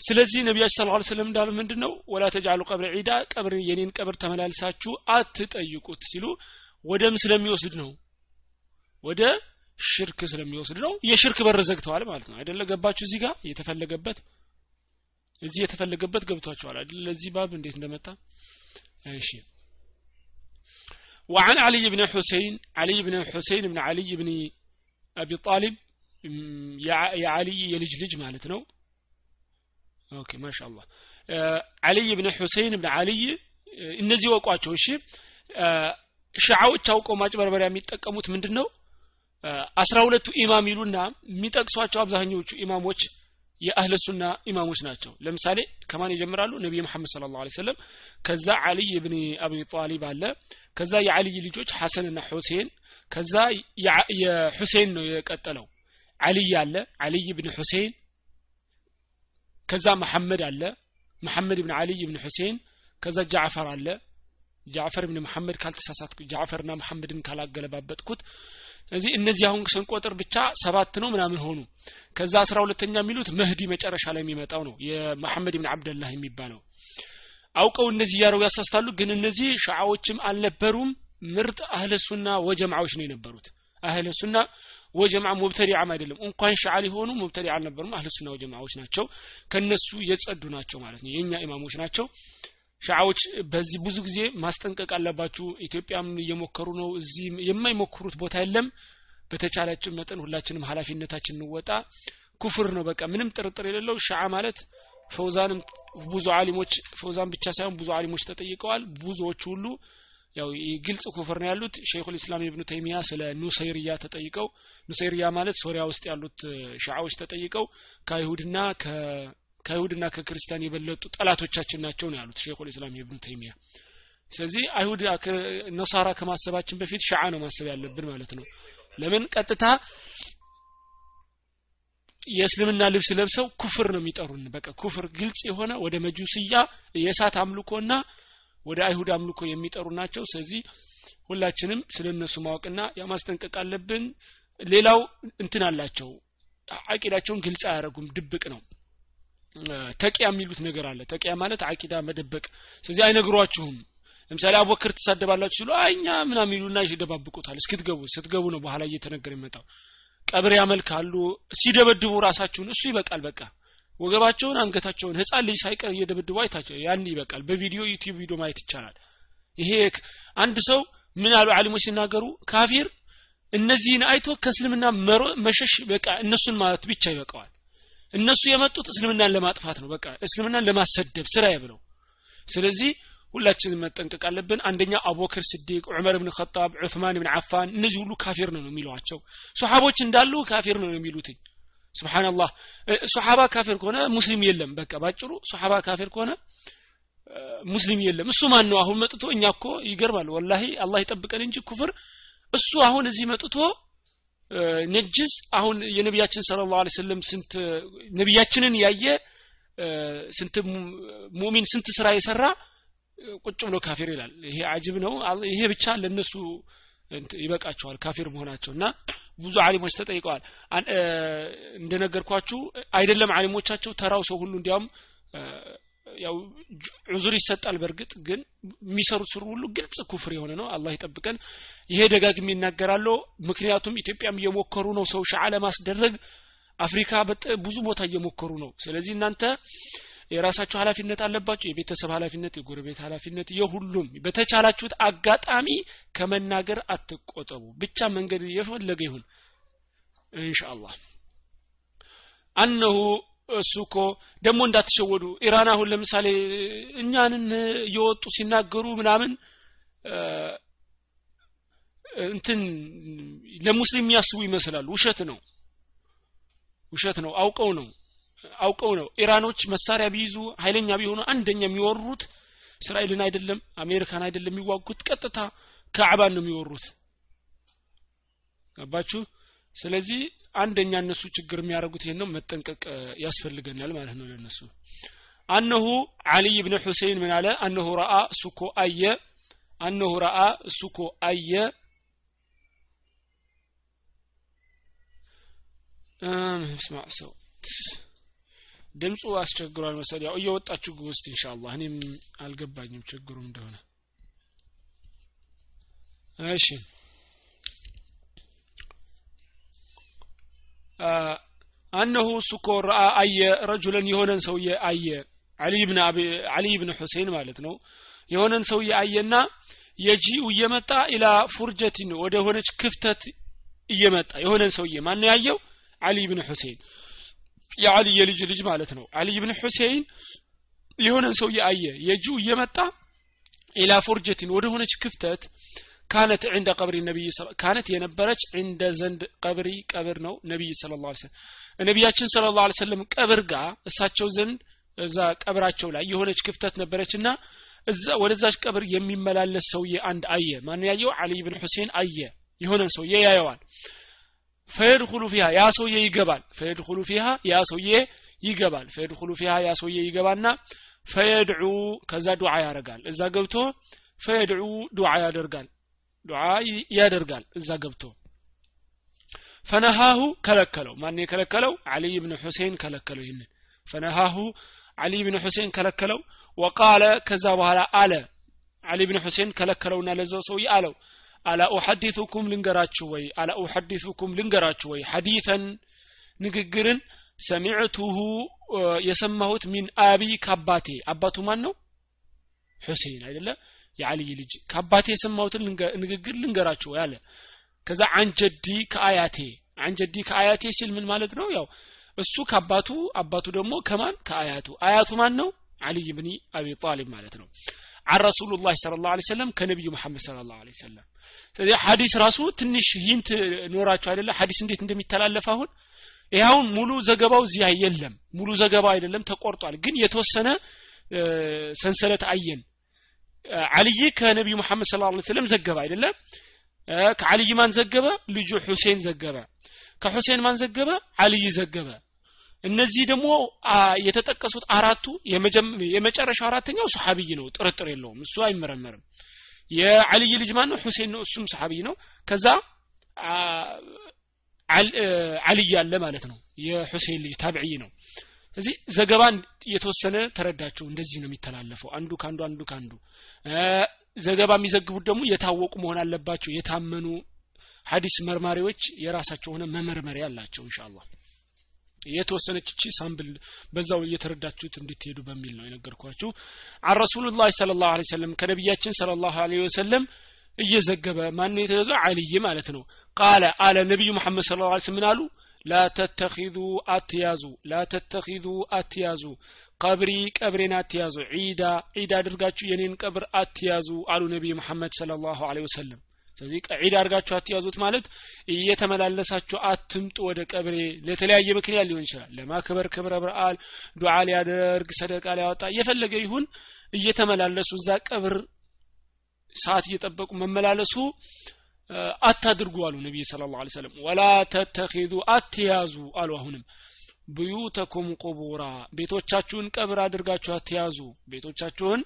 ስለዚህ ነቢያችን ስለ ላ ስለም እንዳሉ ምንድን ነው ወላ ተጃሉ ቀብር ዒዳ ቀብር የኔን ቀብር ተመላልሳችሁ አትጠይቁት ሲሉ ወደም ስለሚወስድ ነው ወደ ሽርክ ስለሚወስድ ነው የሽርክ በር ዘግተዋል ማለት ነው አይደለ ገባችሁ እዚህ ጋር የተፈለገበት እዚህ የተፈለገበት ገብቷቸዋል አይደለ ለዚህ ባብ እንዴት እንደመጣ እሺ وعن علي بن حسين علي بن حسين بن علي بن أبي طالب የዓልይ የልጅ ልጅ ማለት ነው። OK ما شاء الله። አልይ ብን ሁሴን ብን አልይ እነዚህ ወቋቸው። እሺ ሺዓዎች አውቀው ማጭበርበሪያ የሚጠቀሙት ምንድን ነው አስራ ሁለቱ ኢማም ይሉና የሚጠቅሷቸው አብዛኞቹ ኢማሞች የአህለ ሱና ኢማሞች ናቸው። ለምሳሌ ከማን ይጀምራሉ? ነቢይ መሐመድ ስለ ላሁ ሰለም ከዛ አልይ ብን አቢ ጣሊብ አለ። ከዛ የአልይ ልጆች ሐሰንና ሁሴን ከዛ የሁሴን ነው የቀጠለው አልይ አለ አልይ ብን ሁሴን ከዛ መሐመድ አለ መሐመድ ብን አልይ ብን ሁሴን ከዛ ጃዕፈር አለ። ጃዕፈር ብን መሐመድ ካልተሳሳትኩ ጃዕፈርና መሐመድን ካላገለባበጥኩት እዚህ እነዚህ አሁን ስንቆጥር ብቻ ሰባት ነው ምናምን ሆኑ። ከዛ አስራ ሁለተኛ የሚሉት መህዲ መጨረሻ ላይ የሚመጣው ነው የመሐመድ ብን አብደላህ የሚባለው። አውቀው እነዚህ እያደረጉ ያሳስታሉ ግን እነዚህ ሸዓዎችም አልነበሩም። ምርጥ አህለ ሱና ወጀማዎች ነው የነበሩት። አህለ ሱና ወጀማ ሙብተዲዓም አይደለም። እንኳን ሸዓ ሊሆኑ ሙብተዲዓ አልነበሩም። አህለ ሱና ወጀማዎች ናቸው። ከነሱ የጸዱ ናቸው ማለት ነው። የኛ ኢማሞች ናቸው። ሻዓዎች በዚህ ብዙ ጊዜ ማስጠንቀቅ አለባችሁ። ኢትዮጵያም እየሞከሩ ነው። እዚህ የማይሞክሩት ቦታ የለም። በተቻላችን መጠን ሁላችንም ሀላፊነታችን እንወጣ። ኩፍር ነው በቃ። ምንም ጥርጥር የሌለው ሻዓ ማለት ፈውዛንም ብዙ አሊሞች ፈውዛን ብቻ ሳይሆን ብዙ አሊሞች ተጠይቀዋል። ብዙዎቹ ሁሉ ያው ግልጽ ኩፍር ነው ያሉት። ሸይኹል ኢስላም ኢብኑ ተይሚያ ስለ ኑሰይርያ ተጠይቀው ኑሰይርያ ማለት ሶሪያ ውስጥ ያሉት ሻዓዎች ተጠይቀው ከአይሁድና ከአይሁድና ከክርስቲያን የበለጡ ጠላቶቻችን ናቸው ነው ያሉት ሸይኹል ኢስላም ኢብኑ ተይሚያ። ስለዚህ አይሁድ ነሳራ ከማሰባችን በፊት ሻዓ ነው ማሰብ ያለብን ማለት ነው። ለምን? ቀጥታ የእስልምና ልብስ ለብሰው ኩፍር ነው የሚጠሩን። በቃ ኩፍር ግልጽ የሆነ ወደ መጁስያ የእሳት አምልኮና ወደ አይሁድ አምልኮ የሚጠሩ ናቸው። ስለዚህ ሁላችንም ስለ እነሱ ማወቅና ያማስጠንቀቅ አለብን። ሌላው እንትን አላቸው። አቂዳቸውን ግልጽ አያደረጉም ድብቅ ነው። ተቂያ የሚሉት ነገር አለ። ተቂያ ማለት አቂዳ መደበቅ። ስለዚህ አይነግሯችሁም። ለምሳሌ አቡበክር ትሳደባላችሁ ሲሉ አይኛ ምናምን ይሉና ይደባብቁታል። እስክትገቡ ስትገቡ ነው በኋላ እየተነገረ ይመጣው ቀብር ያመልካሉ። ሲደበድቡ ራሳችሁን እሱ ይበቃል በቃ ወገባቸውን አንገታቸውን ህፃን ልጅ ሳይቀር እየደበድቡ አይታቸው ያን ይበቃል በቪዲዮ ዩቲዩብ ቪዲዮ ማየት ይቻላል። ይሄ አንድ ሰው ምን አሉ አሊሞች ሲናገሩ? ካፊር እነዚህን አይቶ ከእስልምና መሸሽ በቃ እነሱን ማለት ብቻ ይበቃዋል። እነሱ የመጡት እስልምናን ለማጥፋት ነው በቃ እስልምናን ለማሰደብ ስራዬ ብለው። ስለዚህ ሁላችንም መጠንቀቅ አለብን። አንደኛ አቡበክር ስዲቅ ዑመር ብን ኸጣብ ዑስማን ብን አፋን እነዚህ ሁሉ ካፊር ነው የሚሏቸው። ሶሓቦች እንዳሉ ካፊር ነው የሚሉትኝ سبحان الله ሶሓባ ካፊር ከሆነ ሙስሊም የለም በቃ ባጭሩ ሶሓባ ካፊር ከሆነ ሙስሊም የለም እሱ ማን ነው አሁን መጥቶ እኛ እኮ ይገርማል والله አላህ ይጠብቀን እንጂ ኩፍር እሱ አሁን እዚህ መጥቶ ነጅስ አሁን የነቢያችን ስለ ላሁ ሰለም ስንት ነቢያችንን ያየ ስንት ሙሚን ስንት ስራ የሰራ ቁጭ ብሎ ካፊር ይላል ይሄ አጅብ ነው ይሄ ብቻ ለነሱ ይበቃቸዋል ካፊር መሆናቸው እና ብዙ አሊሞች ተጠይቀዋል። እንደነገርኳችሁ አይደለም አሊሞቻቸው ተራው ሰው ሁሉ እንዲያውም ያው ዑዙር ይሰጣል በእርግጥ ግን የሚሰሩት ስሩ ሁሉ ግልጽ ኩፍር የሆነ ነው። አላህ ይጠብቀን። ይሄ ደጋግሜ ይናገራለሁ ምክንያቱም ኢትዮጵያም እየሞከሩ ነው። ሰው ሻዓ ለማስደረግ አፍሪካ ብዙ ቦታ እየሞከሩ ነው። ስለዚህ እናንተ የራሳችሁ ኃላፊነት አለባችሁ የቤተሰብ ኃላፊነት የጎረቤት ኃላፊነት የሁሉም። በተቻላችሁት አጋጣሚ ከመናገር አትቆጠቡ። ብቻ መንገድ የፈለገ ይሁን። ኢንሻአላህ። አነሁ እሱ እኮ ደግሞ እንዳትሸወዱ። ኢራን አሁን ለምሳሌ እኛንን እየወጡ ሲናገሩ ምናምን እንትን ለሙስሊም የሚያስቡ ይመስላሉ። ውሸት ነው። ውሸት ነው። አውቀው ነው አውቀው ነው። ኢራኖች መሳሪያ ቢይዙ ኃይለኛ ቢሆኑ አንደኛ የሚወሩት እስራኤልን አይደለም አሜሪካን አይደለም የሚዋጉት ቀጥታ ከዕባን ነው የሚወሩት። ገባችሁ? ስለዚህ አንደኛ እነሱ ችግር የሚያደርጉት ይሄን ነው። መጠንቀቅ ያስፈልገናል ማለት ነው ለነሱ አነሁ አልይ ብን ሁሴን ምን አለ? አነሁ ረአ እሱኮ አየ። አነሁ ረአ እሱኮ አየ። ስማ ሰው ድምፁ አስቸግሯል መሰል ያው እየወጣችሁ ግውስጥ ኢንሻአላህ። እኔም አልገባኝም ችግሩ እንደሆነ። እሺ። أنه رأى አየ رجلا የሆነን ሰውዬ አየ። አሊ ብን ሁሴን ማለት ነው። የሆነን ሰውዬ አየና يجيء እየመጣ إلى فرجة ወደ ሆነች ክፍተት እየመጣ የሆነን ሰውዬ ማን ነው ያየው? አሊ ብን ሁሴን የአሊ የልጅ ልጅ ማለት ነው። አሊ ብን ሁሴን የሆነን ሰውዬ አየ። يجيء እየመጣ إلى فرجة ወደ ሆነች ክፍተት كانت عند قبر النبي ካነት የነበረች ዕንደ ዘንድ ቀብሪ ቀብር ነው ነቢይ ስለ ላ ሰለም ነቢያችን ስለ ላ ሰለም ቀብር ጋር እሳቸው ዘንድ እዛ ቀብራቸው ላይ የሆነች ክፍተት ነበረችና እዛ ወደዛች ቀብር የሚመላለስ ሰውዬ አንድ አየ። ማን ያየው? አሊ ብን ሁሴን አየ። የሆነን ሰውዬ ያየዋል ፈየድኹሉ ፊሃ ያ ሰውዬ ይገባል። ፈየድኹሉ ፊሃ ያ ሰውዬ ይገባል። ፈየድኹሉ ፊሃ ያ ሰውዬ ይገባና ፈየድዑ ከዛ ዱዓ ያደርጋል። እዛ ገብቶ ፈየድዑ ዱዓ ያደርጋል። ዱዓ ያደርጋል። እዛ ገብቶ ፈነሃሁ ከለከለው። ማን የከለከለው? አሊ ብን ሁሴን ከለከለው ይህንን። ፈነሃሁ አሊ ብን ሁሴን ከለከለው። ወቃለ ከዛ በኋላ አለ። አሊ ብን ሁሴን ከለከለውና ለዛው ሰውዬ አለው አላ ኡሐዲثኩም ልንገራችሁ ወይ? አላ ኡሐዲثኩም ልንገራችሁ ወይ? ሐዲተን ንግግርን ሰሚዕቱሁ የሰማሁት ሚን አቢ ከአባቴ። አባቱ ማን ነው ሁሴን አይደለ? የአልይ ልጅ። ከአባቴ የሰማሁትን ንግግር ልንገራችሁ ያለ ከዛ عن جدي ከአያቴ። عن جدي ከአያቴ ሲል ምን ማለት ነው? ያው እሱ ከአባቱ አባቱ ደግሞ ከማን? ከአያቱ። አያቱ ማን ነው አልይ ብኒ አቢ ጣሊብ ማለት ነው عن رسول الله صلى الله عليه وسلم ከነቢዩ መሐመድ صلى الله عليه وسلم ስለዚህ ሀዲስ ራሱ ትንሽ hint ኖራቸው አይደለ? ሀዲስ እንዴት እንደሚተላለፍ አሁን? ይኸውን ሙሉ ዘገባው እዚህ የለም። ሙሉ ዘገባው አይደለም ተቆርጧል። ግን የተወሰነ ሰንሰለት አየን። አልይ ከነቢዩ መሐመድ ስለ ላ ስለም ዘገበ አይደለም ከአልይ ማን ዘገበ? ልጁ ሁሴን ዘገበ። ከሁሴን ማን ዘገበ? አልይ ዘገበ እነዚህ ደግሞ የተጠቀሱት አራቱ የመጨረሻው አራተኛው ሰሓቢይ ነው። ጥርጥር የለውም። እሱ አይመረመርም። የአልይ ልጅ ማን ነው? ሁሴን ነው። እሱም ሰሓቢይ ነው። ከዛ አልይ አለ ማለት ነው። የሁሴን ልጅ ታብዕይ ነው። እዚህ ዘገባን የተወሰነ ተረዳችሁ። እንደዚህ ነው የሚተላለፈው። አንዱ ካንዱ አንዱ ካንዱ ዘገባ የሚዘግቡት ደግሞ የታወቁ መሆን አለባቸው። የታመኑ ሀዲስ መርማሪዎች የራሳቸው ሆነ መመርመሪያ አላቸው إن شاء الله የተወሰነች እቺ sample በዛው እየተረዳችሁት እንድትሄዱ በሚል ነው የነገርኳችሁ። عن رسول الله صلى الله عليه وسلم ከነቢያችን صلى الله عليه وسلم እየዘገበ ማን የተዘገ አልይ ማለት ነው። قال አለ ነቢዩ መሐመድ صلى الله ምን አሉ? ላ አትያዙ ላ አትያዙ ቀብሪ ቀብሬን አትያዙ ዒዳ ዒድ አድርጋችሁ የኔን ቀብር አትያዙ አሉ ነቢይ መሐመድ ሰለላሁ ዐለይሂ ወሰለም ስለዚህ ዒድ አድርጋችሁ አትያዙት ማለት እየተመላለሳችሁ አትምጡ ወደ ቀብሬ ለተለያየ ምክንያት ሊሆን ይችላል። ለማክበር ክብረ በዓል ዱዓ ሊያደርግ ሰደቃ ሊያወጣ እየፈለገ ይሁን እየተመላለሱ እዛ ቀብር ሰዓት እየጠበቁ መመላለሱ አታድርጉ አሉ ነቢይ ስለ ላ ሰለም ወላ ተተኪዙ አትያዙ አሉ አሁንም። ብዩተኩም ቁቡራ ቤቶቻችሁን ቀብር አድርጋችሁ አትያዙ። ቤቶቻችሁን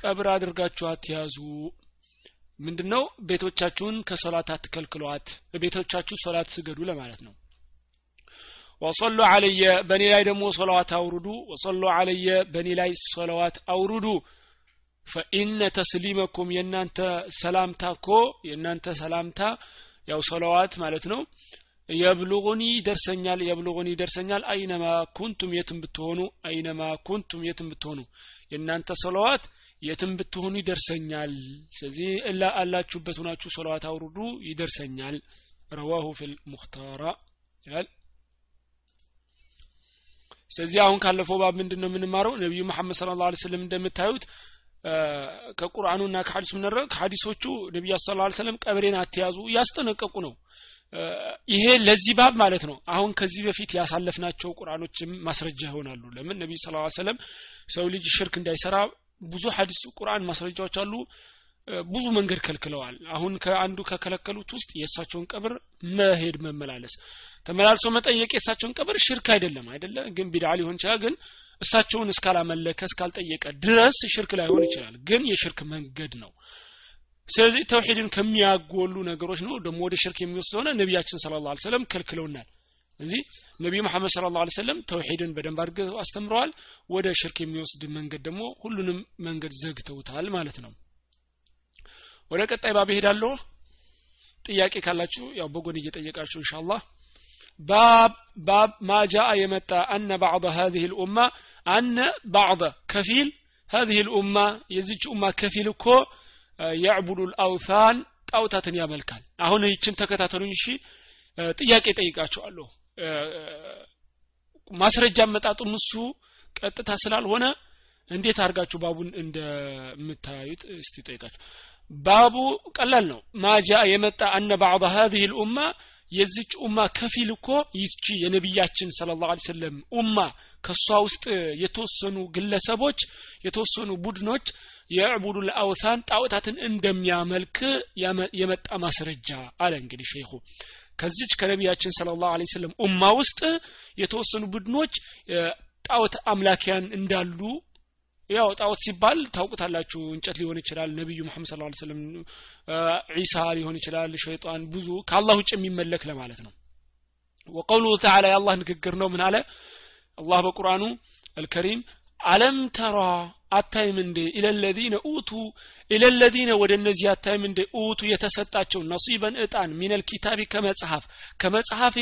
ቀብር አድርጋችሁ አትያዙ ምንድነው? ቤቶቻችሁን ከሶላት አትከልክሏት ቤቶቻችሁ ሶላት ስገዱ ለማለት ነው። ወሰሉ አለየ በእኔ ላይ ደግሞ ሶላዋት አውርዱ። ወሰሉ አለየ በእኔ ላይ ሶላዋት አውርዱ። ፈኢነ ተስሊመኩም የእናንተ ሰላምታ ኮ የእናንተ ሰላምታ ያው ሶላዋት ማለት ነው። የብሉغኒ ይደርሰኛል የብሉغኒ ይደርሰኛል አይነማ ኩንቱም የትም ብትሆኑ አይነማ ኩንቱም የትም ብትሆኑ የእናንተ ሶላዋት የትም ብትሆኑ ይደርሰኛል። ስለዚህ እላ አላችሁበት ሆናችሁ ሶላዋት አውርዱ ይደርሰኛል። ረዋሁ ፊል ሙክታራ ይላል። ስለዚህ አሁን ካለፈው ባብ ምንድን ነው የምንማረው? ነቢዩ መሐመድ ስለ ላ ስለም እንደምታዩት ከቁርአኑና ከሀዲሱ ምንረ ከሀዲሶቹ ነቢዩ ስ ላ ሰለም ቀብሬን አትያዙ እያስጠነቀቁ ነው። ይሄ ለዚህ ባብ ማለት ነው። አሁን ከዚህ በፊት ያሳለፍናቸው ቁርአኖችም ማስረጃ ይሆናሉ። ለምን? ነቢዩ ስ ሰለም ሰው ልጅ ሽርክ እንዳይሰራ ብዙ ሀዲስ ቁርአን ማስረጃዎች አሉ። ብዙ መንገድ ከልክለዋል። አሁን ከአንዱ ከከለከሉት ውስጥ የእሳቸውን ቀብር መሄድ መመላለስ። ተመላልሶ መጠየቅ የእሳቸውን ቀብር ሽርክ አይደለም አይደለ? ግን ቢድዓ ሊሆን ይችላል ግን እሳቸውን እስካላመለከ እስካልጠየቀ ድረስ ሽርክ ላይሆን ይችላል። ግን የሽርክ መንገድ ነው። ስለዚህ ተውሂድን ከሚያጎሉ ነገሮች ነው። ደግሞ ወደ ሽርክ የሚወስድ ሆነ ነቢያችን ስለ ላ ሰለም ከልክለውናል እዚህ ነቢዩ መሐመድ ስለ ላ ሰለም ተውሂድን በደንብ አድርገው አስተምረዋል ወደ ሽርክ የሚወስድ መንገድ ደግሞ ሁሉንም መንገድ ዘግተውታል ማለት ነው ወደ ቀጣይ ባብ ሄዳለሁ ጥያቄ ካላችሁ ያው በጎን እየጠየቃችሁ ኢንሻአላህ باب باب ما جاء يمتى أن بعض هذه الأمة أن بعض كفيل هذه الأمة يزيج أمة كفيل كو يعبد الأوثان ጣውታትን ያመልካል አሁን ይችን ተከታተሉኝ እሺ ጥያቄ ጠይቃችኋለሁ ማስረጃ መጣጡም እሱ ቀጥታ ስላልሆነ እንዴት አድርጋችሁ ባቡን እንደምታዩት እስቲ ጠይቃችሁ። ባቡ ቀላል ነው። ማጃ የመጣ አነ ባዕض هذه الأمة የዚች ኡማ ከፊል እኮ ይቺ የነቢያችን ስለ ላሁ ሰለም ኡማ ከእሷ ውስጥ የተወሰኑ ግለሰቦች የተወሰኑ ቡድኖች የዕቡዱ ለአውታን ጣዖታትን እንደሚያመልክ የመጣ ማስረጃ አለ። እንግዲህ ሼኹ ከዚች ከነቢያችን ስለ ላሁ ሰለም ኡማ ውስጥ የተወሰኑ ቡድኖች ጣዖት አምላኪያን እንዳሉ ያው ጣዖት ሲባል ታውቁታላችሁ እንጨት ሊሆን ይችላል ነቢዩ መሐመድ ስለ ላ ስለም ዒሳ ሊሆን ይችላል ሸይጣን ብዙ ከአላህ ውጭ የሚመለክ ለማለት ነው። ወቀውሉሁ ተዓላ የአላህ ንግግር ነው። ምን አለ? አላህ በቁርአኑ አልከሪም አለም ተራ አታይም እንዴ? ኢለለዚነ ኡቱ ኢለለዚነ ወደ እነዚህ አታይም እንዴ? ኡቱ የተሰጣቸው ነሲበን እጣን ሚነል ኪታቢ ከመጽሐፍ ከመጽሐፍ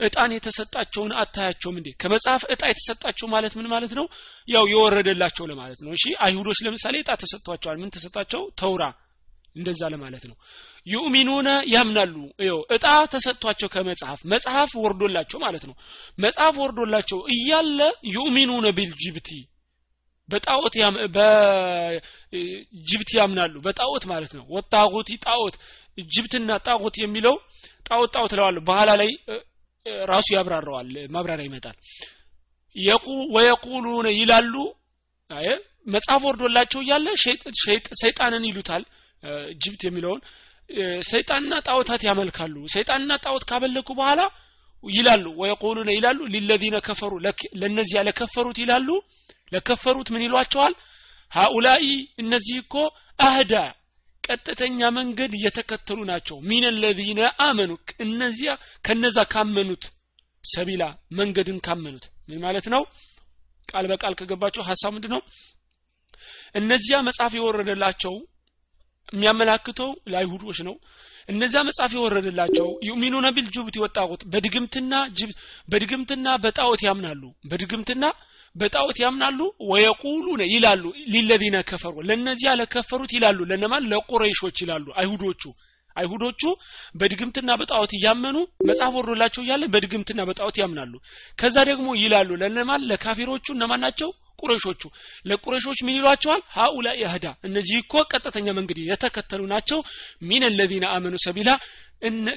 እጣን የተሰጣቸውን አታያቸውም እንዴ? ከመጽሐፍ እጣ የተሰጣቸው ማለት ምን ማለት ነው? ያው የወረደላቸው ለማለት ነው። እሺ አይሁዶች ለምሳሌ እጣ ተሰጥቷቸዋል። ምን ተሰጣቸው? ተውራ። እንደዛ ለማለት ነው። ዩእሚኑነ ያምናሉ። ይው እጣ ተሰጥቷቸው ከመጽሐፍ መጽሐፍ ወርዶላቸው ማለት ነው። መጽሐፍ ወርዶላቸው እያለ ዩእሚኑነ ቢልጅብቲ በጣዖት በጅብት ያምናሉ። በጣዖት ማለት ነው። ወጣጉት ጣዖት ጅብትና ጣዖት የሚለው ጣዖት ጣዖት ለዋለሁ በኋላ ላይ ራሱ ያብራራዋል ማብራሪያ ይመጣል። ወየቁሉነ ይላሉ። መጽሐፍ ወርዶላቸው እያለ ሰይጣንን ይሉታል። ጅብት የሚለውን ሰይጣንና ጣዖታት ያመልካሉ። ሰይጣንና ጣዖት ካመለኩ በኋላ ይላሉ። ወየቁሉነ ይላሉ። ሊለዚነ ከፈሩ ለነዚያ ለከፈሩት ይላሉ ለከፈሩት ምን ይሏቸዋል? ሃኡላኢ እነዚህ እኮ አህዳ ቀጥተኛ መንገድ እየተከተሉ ናቸው። ሚን ለዚነ አመኑ እነዚያ ከነዛ ካመኑት ሰቢላ መንገድን ካመኑት። ምን ማለት ነው? ቃል በቃል ከገባቸው ሀሳብ ምንድን ነው እነዚያ መጽሐፍ የወረደላቸው የሚያመላክተው ለአይሁዶች ነው። እነዚያ መጽሐፍ የወረደላቸው ዩሚኑነ ቢልጅብት ወጣቁት በድግምትና በድግምትና በጣዖት ያምናሉ። በድግምትና በጣዖት ያምናሉ? ወየቁሉነ ይላሉ። ሊለዚነ ከፈሩ። ለነዚያ ለከፈሩት ይላሉ። ለነማን? ለቁረይሾች ይላሉ። አይሁዶቹ። አይሁዶቹ በድግምትና በጣዖት እያመኑ መጽሐፍ ወርዶላቸው እያለ በድግምትና በጣዖት ያምናሉ። ከዛ ደግሞ ይላሉ ለነማን? ለካፊሮቹ። እነማን ናቸው? ቁረሾቹ ለቁረሾች ምን ይሏቸዋል? ሀኡላ ያህዳ እነዚህ እኮ ቀጥተኛ መንገድ የተከተሉ ናቸው። ሚን ለዚነ አመኑ ሰቢላ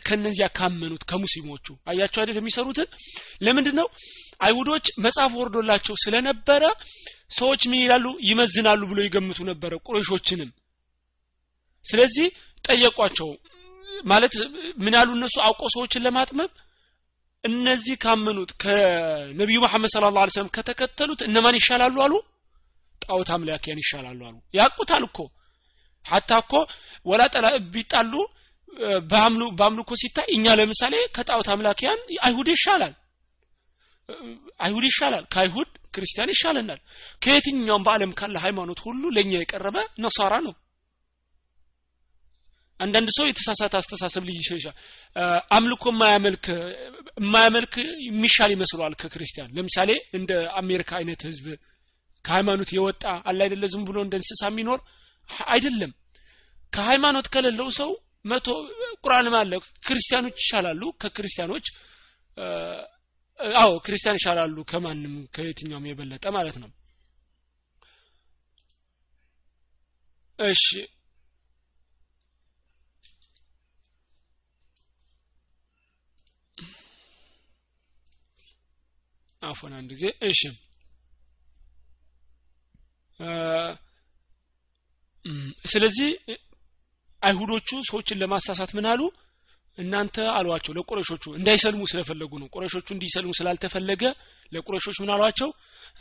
ከነዚያ ካመኑት ከሙስሊሞቹ አያቸው አይደል የሚሰሩትን? ለምንድን ነው አይሁዶች መጽሐፍ ወርዶላቸው ስለነበረ ሰዎች ምን ይላሉ? ይመዝናሉ ብሎ ይገምቱ ነበረ ቁረሾችንም ስለዚህ ጠየቋቸው። ማለት ምን ያሉ እነሱ? አውቆ ሰዎችን ለማጥመብ እነዚህ ካመኑት ከነቢዩ መሐመድ ስለ ላ ሰለም ከተከተሉት እነማን ይሻላሉ አሉ? ጣዖት አምላኪያን ይሻላሉ አሉ። ያቁታል እኮ። ሀታ እኮ ወላ ጠላ ቢጣሉ በአምልኮ ሲታይ እኛ ለምሳሌ ከጣዖት አምላኪያን አይሁድ ይሻላል። አይሁድ ይሻላል። ከአይሁድ ክርስቲያን ይሻለናል። ከየትኛውም በአለም ካለ ሃይማኖት ሁሉ ለእኛ የቀረበ ነሳራ ነው። አንዳንድ ሰው የተሳሳተ አስተሳሰብ ልይ ይችላል። አምልኮ የማያመልክ የማያመልክ የሚሻል ይመስለዋል ከክርስቲያን። ለምሳሌ እንደ አሜሪካ አይነት ህዝብ ከሃይማኖት የወጣ አለ አይደለ? ዝም ብሎ እንደ እንስሳ የሚኖር አይደለም። ከሃይማኖት ከሌለው ሰው መቶ ቁርአንም አለ። ክርስቲያኖች ይሻላሉ? ከክርስቲያኖች አዎ ክርስቲያን ይሻላሉ ከማንም ከየትኛውም የበለጠ ማለት ነው። እሺ። አፎን አንድ ጊዜ። እሺ። ስለዚህ አይሁዶቹ ሰዎችን ለማሳሳት ምን አሉ? እናንተ አሏቸው ለቁረሾቹ እንዳይሰልሙ ስለፈለጉ ነው። ቁረሾቹ እንዲሰልሙ ስላልተፈለገ ለቁረሾች ምን አሏቸው?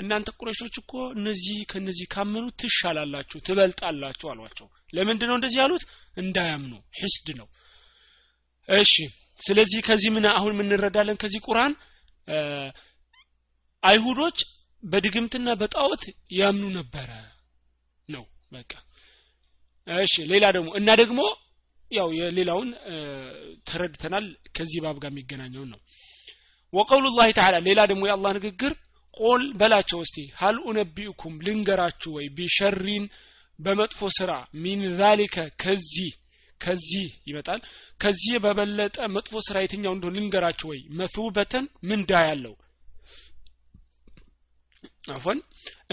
እናንተ ቁረሾች እኮ እነዚህ ከነዚህ ካመኑ ትሻላላችሁ ትበልጣላችሁ አሏቸው። ለምንድን ነው እንደዚህ ያሉት? እንዳያምኑ ሂስድ ነው። እሺ ስለዚህ ከዚህ ምን አሁን ምንረዳለን ከዚህ ቁርአን አይሁዶች በድግምትና በጣዖት ያምኑ ነበረ ነው። በቃ እሺ ሌላ ደግሞ እና ደግሞ ያው የሌላውን ተረድተናል ከዚህ ባብ ጋር የሚገናኘውን ነው። ወቀውሉ ላህ ተዓላ ሌላ ደግሞ የአላህ ንግግር ቆል በላቸው እስቲ ሀል ኡነቢኡኩም ልንገራችሁ ወይ ቢሸሪን በመጥፎ ስራ ሚን ዛሊከ ከዚህ ከዚህ ይመጣል። ከዚህ በበለጠ መጥፎ ስራ የትኛው እንደሆነ ልንገራችሁ ወይ መቱበተን ምንዳ ያለው አፎን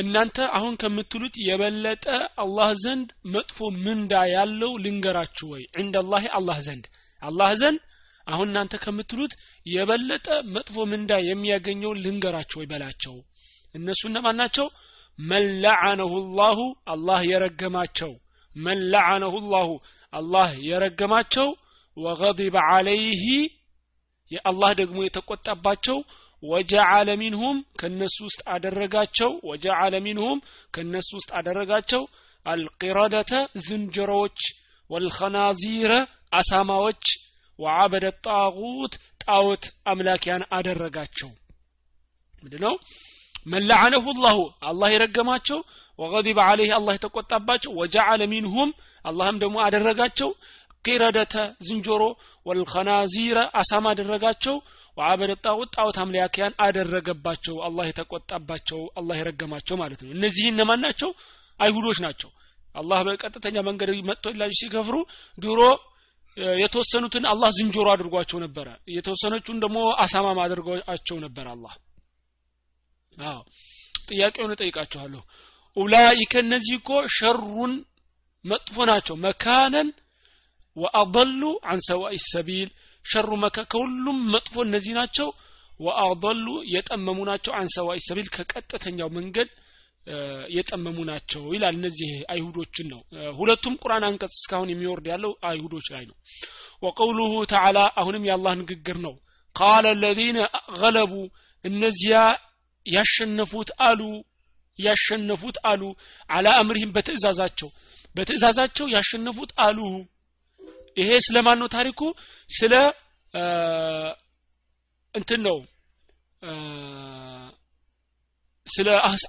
እናንተ አሁን ከምትሉት የበለጠ አላህ ዘንድ መጥፎ ምንዳ ያለው ልንገራችሁ ወይ? ዐንደላህ አላህ ዘንድ። አላህ ዘንድ አሁን እናንተ ከምትሉት የበለጠ መጥፎ ምንዳ የሚያገኘው ልንገራችሁ ወይ በላቸው። እነሱ እነማን ናቸው? መን ለዓነሁ ላሁ አላህ የረገማቸው። መን ለዓነሁ ላሁ አላህ የረገማቸው። ወገضበ ዓለይህ የአላህ ደግሞ የተቆጣባቸው ወጀዓለ ሚንሁም ከነሱ ውስጥ አደረጋቸው። ወጀዓለ ሚንሁም ከነሱ ውስጥ አደረጋቸው። አልቂረደተ ዝንጀሮዎች ወልኸናዚረ አሳማዎች ወዓበደ ጣጉት ጣዖት አምላኪያን አደረጋቸው። ምንድ ነው መላዓነሁ ላሁ አላህ የረገማቸው። ወገዲበ አለይህ አላህ የተቆጣባቸው። ወጀዓለ ሚንሁም አላህም ደግሞ አደረጋቸው። ቂረደተ ዝንጀሮ ወልኸናዚረ አሳማ አደረጋቸው ወአበደ ጣዖት ጣዖት አምላኪያን አደረገባቸው። አላህ የተቆጣባቸው አላህ የረገማቸው ማለት ነው። እነዚህ እነማን ናቸው? አይሁዶች ናቸው። አላህ በቀጥተኛ መንገድ መጥቶላቸው ሲከፍሩ ድሮ የተወሰኑትን አላህ ዝንጀሮ አድርጓቸው ነበረ። የተወሰነቹን ደግሞ አሳማም አድርጓቸው ነበር አላህ። አዎ። ጥያቄውን እጠይቃችኋለሁ። ኡላይከ እነዚህ እኮ ሸሩን መጥፎ ናቸው። መካነን ወአضሉ አን ሰዋኢ ሰቢል ሸሩ መካ ከሁሉም መጥፎ እነዚህ ናቸው። ወአضሉ የጠመሙ ናቸው። አን ሰዋኢ ሰቢል ከቀጥተኛው መንገድ የጠመሙ ናቸው ይላል። እነዚህ አይሁዶችን ነው። ሁለቱም ቁርአን አንቀጽ እስካሁን የሚወርድ ያለው አይሁዶች ላይ ነው። ወቀውሉሁ ተዓላ አሁንም የአላህ ንግግር ነው። ቃለ ለዚነ ገለቡ እነዚያ ያሸነፉት አሉ ያሸነፉት አሉ። አላ አምሪህም በትእዛዛቸው በትእዛዛቸው ያሸነፉት አሉ ይሄ ስለማን ነው ታሪኩ? ስለ እንትን ነው ስለ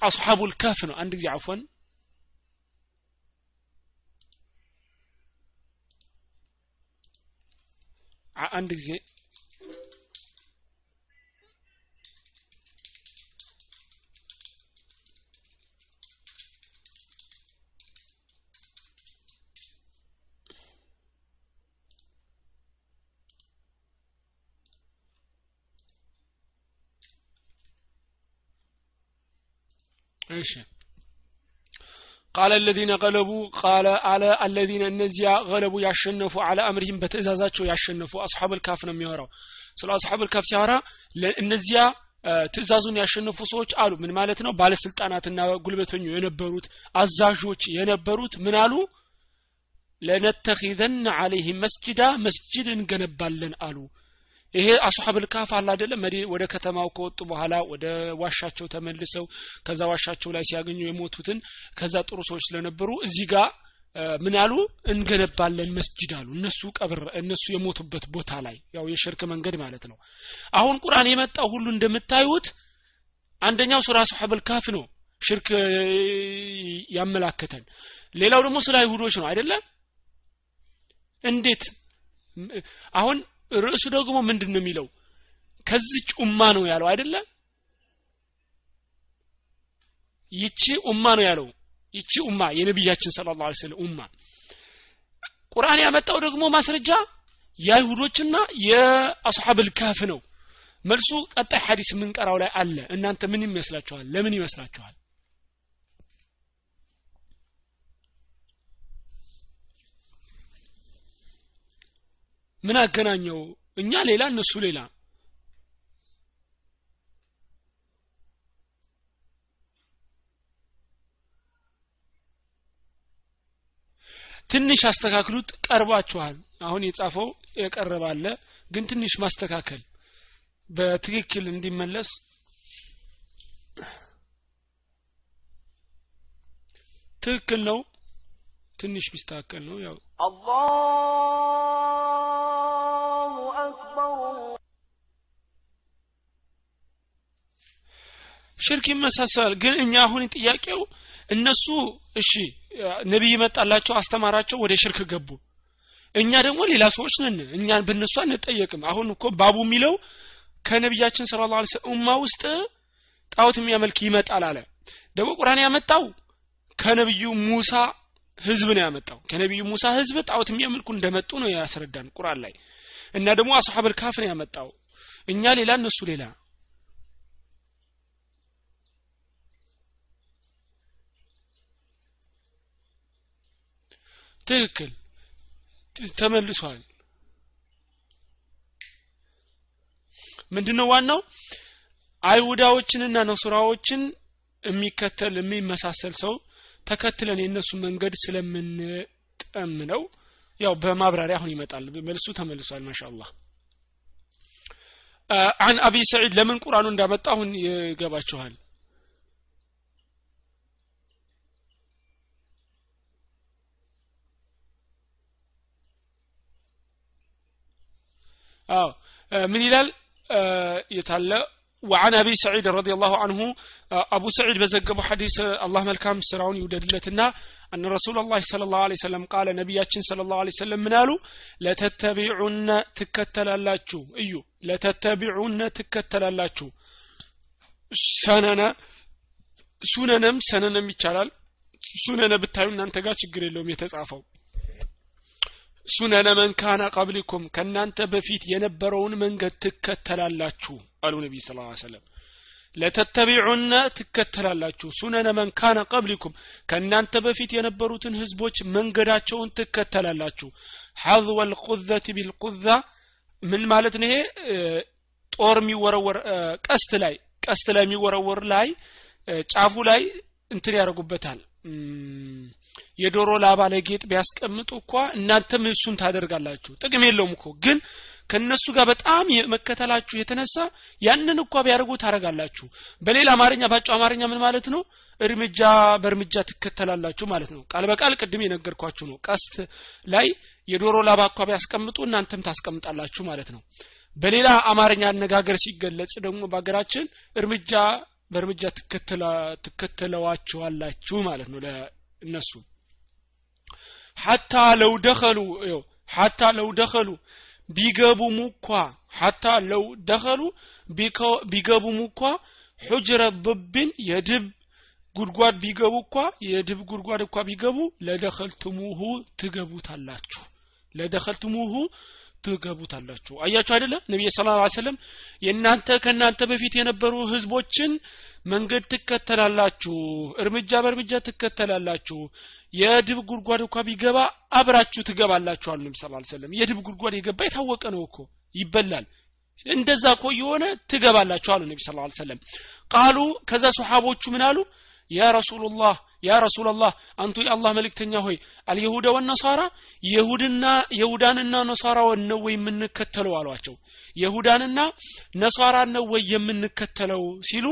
አስሓቡል ከፍ ነው። አንድ ጊዜ አፎን አንድ ጊዜ እሺ። ቃለ አለዚነ ገለቡ ቃለ አለ አለዚነ እነዚያ ገለቡ ያሸነፉ አለ አምሪህም በትእዛዛቸው ያሸነፉ አስሓብል ካፍ ነው የሚያወራው። ስለ አስሓብል ካፍ ሲያወራ እነዚያ ትእዛዙን ያሸነፉ ሰዎች አሉ። ምን ማለት ነው? ባለስልጣናትና ጉልበተኞ የነበሩት አዛዦች የነበሩት ምን አሉ? ለነተኺዘን አለይህም መስጅዳ መስጅድ እንገነባለን አሉ። ይሄ አስሐብል ካፍ አለ አይደለም ወደ ከተማው ከወጡ በኋላ ወደ ዋሻቸው ተመልሰው ከዛ ዋሻቸው ላይ ሲያገኙ የሞቱትን ከዛ ጥሩ ሰዎች ስለነበሩ እዚህ ጋር ምን አሉ? እንገነባለን መስጅድ አሉ። እነሱ ቀብር እነሱ የሞቱበት ቦታ ላይ ያው የሽርክ መንገድ ማለት ነው። አሁን ቁርአን የመጣው ሁሉ እንደምታዩት አንደኛው ሱራ አስሐብል ካፍ ነው ሽርክ ያመላከተን። ሌላው ደግሞ ስለ አይሁዶች ነው አይደለም እንዴት? አሁን ርዕሱ ደግሞ ምንድን ነው የሚለው? ከዚች ኡማ ነው ያለው አይደለም ይቺ ኡማ ነው ያለው። ይቺ ኡማ የነቢያችን ስለ ላ ስለም ኡማ። ቁርአን ያመጣው ደግሞ ማስረጃ የአይሁዶችና የአስሐብል ካፍ ነው። መልሱ ቀጣይ ሐዲስ የምንቀራው ላይ አለ። እናንተ ምን ይመስላችኋል? ለምን ይመስላችኋል ምን አገናኘው? እኛ ሌላ እነሱ ሌላ። ትንሽ አስተካክሉት ቀርባችኋል አሁን የጻፈው የቀረባለ ግን ትንሽ ማስተካከል። በትክክል እንዲመለስ ትክክል ነው ትንሽ ቢስተካከል ነው ያው። አላሁ አክበር። ሽርክ ይመሳሰላል። ግን እኛ አሁን ጥያቄው እነሱ እሺ ነቢይ መጣላቸው አስተማራቸው ወደ ሽርክ ገቡ። እኛ ደግሞ ሌላ ሰዎች ነን። እኛን በእነሱ አንጠየቅም። አሁን እኮ ባቡ የሚለው ከነቢያችን ስለ ላ ኡማ ውስጥ ጣዖት የሚያመልክ ይመጣል አለ። ደግሞ ቁርአን ያመጣው ከነብዩ ሙሳ ህዝብ ነው ያመጣው። ከነቢዩ ሙሳ ህዝብ ጣዖት የሚያመልኩ እንደመጡ ነው ያስረዳን ቁርአን ላይ። እና ደግሞ አስሐብል ካፍ ነው ያመጣው። እኛ ሌላ እነሱ ሌላ። ትክክል። ተመልሷል። ምንድነው ዋናው? አይሁዳዎችንና ነሱራዎችን የሚከተል የሚመሳሰል ሰው ተከትለን የእነሱ መንገድ ስለምንጠም ነው ያው በማብራሪያ አሁን ይመጣል። መልሱ ተመልሷል ማሻአላህ። አን አቢ ሰዒድ ለምን ቁርአኑ እንዳመጣ አሁን ይገባችኋል። አዎ። ምን ይላል? የታለ وعن أبي سعيد رضي الله عنه أبو سعيد بزقب حديث الله ملكام سراون يودد لتنا أن رسول الله صلى الله عليه وسلم قال نبياتين صلى الله عليه وسلم منالو لتتبعون تكتل اللاتشو أيو لتتبعون تكتل اللاتشو سننا سننم سننم يتشالال سنن بتايو እናንተ ጋር ችግር የለውም የተጻፈው ሱነነ መን ካነ ቀብሊኩም ከእናንተ በፊት የነበረውን መንገድ ትከተላላችሁ አሉ ነቢይ ስ ሰለም ለተተቢዑነ ትከተላላችሁ ሱነነ መን ካነ ቀብሊኩም ከእናንተ በፊት የነበሩትን ህዝቦች መንገዳቸውን ትከተላላችሁ። ሐዝወ ልቁዘት ቢልቁዛ ምን ማለት ነው ይሄ? ጦር የሚወረወር ቀስት ላይ ቀስት ላይ የሚወረወር ላይ ጫፉ ላይ እንትን ያደርጉበታል የዶሮ ላባ ለጌጥ ቢያስቀምጡ እኳ እናንተም እሱን ታደርጋላችሁ። ጥቅም የለውም እኮ። ግን ከነሱ ጋር በጣም መከተላችሁ የተነሳ ያንን እኳ ቢያደርጉ ታደርጋላችሁ። በሌላ አማርኛ ባጭው አማርኛ ምን ማለት ነው? እርምጃ በእርምጃ ትከተላላችሁ ማለት ነው። ቃል በቃል ቅድም የነገርኳችሁ ነው። ቀስት ላይ የዶሮ ላባ እኳ ቢያስቀምጡ እናንተም ታስቀምጣላችሁ ማለት ነው። በሌላ አማርኛ አነጋገር ሲገለጽ ደግሞ በሀገራችን እርምጃ በእርምጃ ትከተለዋችኋላችሁ ማለት ነው ለእነሱ ሐታ ለው ደኸሉ ሐታ ለው ደኸሉ ቢገቡም እኳ ሐታ ለው ደኸሉ ቢገቡም እኳ ሑጅረ ብብን የድብ ጉድጓድ ቢገቡ እኳ የድብ ጉድጓድ እኳ ቢገቡ ለደኸልቱሙሁ ትገቡታላችሁ። ለደኸልቱሙሁ ትገቡታላችሁ። አያችሁ አይደለም ነቢይ ስለ ላ ሰለም የእናንተ ከእናንተ በፊት የነበሩ ህዝቦችን መንገድ ትከተላላችሁ እርምጃ በእርምጃ ትከተላላችሁ። የድብ ጉድጓድ እንኳ ቢገባ አብራችሁ ትገባላችሁ አሉ ስ ሰለም የድብ ጉድጓድ የገባ የታወቀ ነው እኮ ይበላል። እንደዛ እኮ የሆነ ትገባላችሁ አሉ ነቢ ስ ሰለም ቃሉ ከዛ ሰሓቦቹ ምን አሉ ያ ረሱሉላህ ያ ረሱላላህ አንቱ የአላህ መልእክተኛ ሆይ አልየሁደ ወነሳራ የሁድና የሁዳንና ነሳራውን ነው ወይ የምንከተለው? አሏቸው። የሁዳንና ነሳራን ነው ወይ የምንከተለው? ሲሉ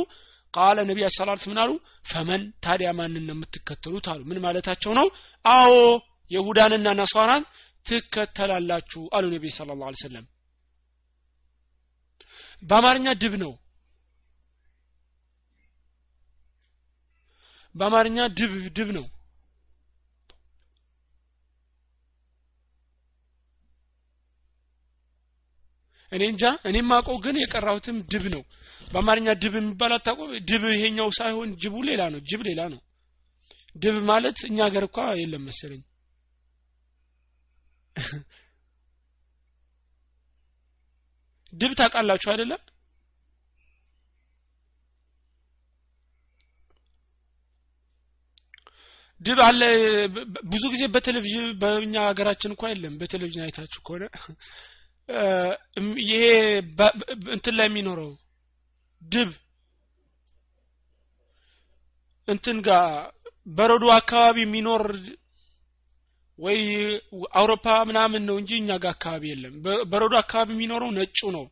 ቃለ ነቢ ሰላት ምን አሉ? ፈመን ታዲያ ማንን ነው የምትከተሉት? አሉ። ምን ማለታቸው ነው? አዎ የሁዳንና ነሳራን ትከተላላችሁ አሉ ነቢ ስለ ላ ሰለም በአማርኛ ድብ ነው በአማርኛ ድብ ድብ ነው። እኔ እንጃ እኔም አውቀው ግን የቀራሁትም ድብ ነው። በአማርኛ ድብ የሚባል አታውቁ ድብ ይሄኛው ሳይሆን ጅቡ ሌላ ነው ጅብ ሌላ ነው። ድብ ማለት እኛ ሀገር እኳ የለም መሰለኝ። <laughs> ድብ ታውቃላችሁ አይደለም ድብ አለ። ብዙ ጊዜ በቴሌቪዥን በእኛ ሀገራችን እንኳ የለም። በቴሌቪዥን አይታችሁ ከሆነ ይሄ እንትን ላይ የሚኖረው ድብ እንትን ጋር በረዶ አካባቢ የሚኖር ወይ አውሮፓ ምናምን ነው እንጂ እኛ ጋር አካባቢ የለም። በረዶ አካባቢ የሚኖረው ነጩ ነው።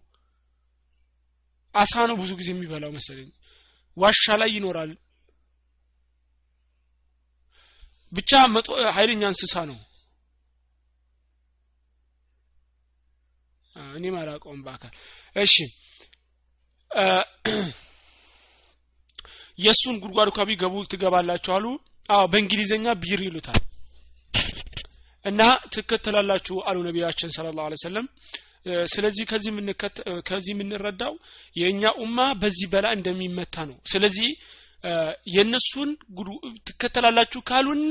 አሳ ነው ብዙ ጊዜ የሚበላው መሰለኝ። ዋሻ ላይ ይኖራል ብቻ መጦ ኃይለኛ እንስሳ ነው። እኔም አላውቀውም በአካል። እሺ። የእሱን ጉድጓድ እንኳ ቢገቡ ትገባላችሁ አሉ። አዎ በእንግሊዝኛ ቢር ይሉታል። እና ትከተላላችሁ አሉ ነቢያችን ስለ ላሁ ሰለም ስለዚህ ከዚህ ከዚህ የምንረዳው የእኛ ኡማ በዚህ በላ እንደሚመታ ነው። ስለዚህ የእነሱን ትከተላላችሁ ካሉን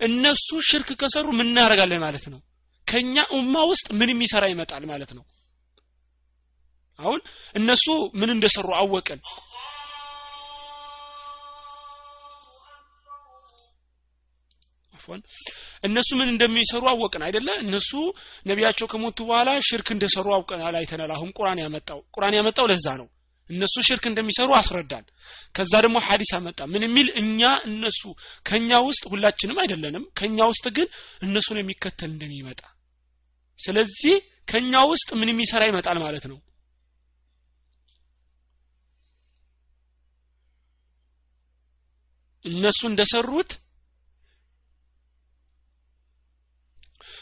እነሱ ሽርክ ከሰሩ ምን እናደርጋለን ማለት ነው? ከኛ ኡማ ውስጥ ምን የሚሰራ ይመጣል ማለት ነው። አሁን እነሱ ምን እንደሰሩ አወቅን። እነሱ ምን እንደሚሰሩ አወቅን አይደለ? እነሱ ነቢያቸው ከሞቱ በኋላ ሽርክ እንደሰሩ አውቀናል አይተናል። አሁን ቁርአን ያመጣው። ቁርአን ያመጣው ለዛ ነው እነሱ ሽርክ እንደሚሰሩ አስረዳን። ከዛ ደግሞ ሀዲስ አመጣ። ምን የሚል እኛ እነሱ ከኛ ውስጥ ሁላችንም አይደለንም ከኛ ውስጥ ግን እነሱን የሚከተል እንደሚመጣ። ስለዚህ ከኛ ውስጥ ምን የሚሰራ ይመጣል ማለት ነው? እነሱ እንደሰሩት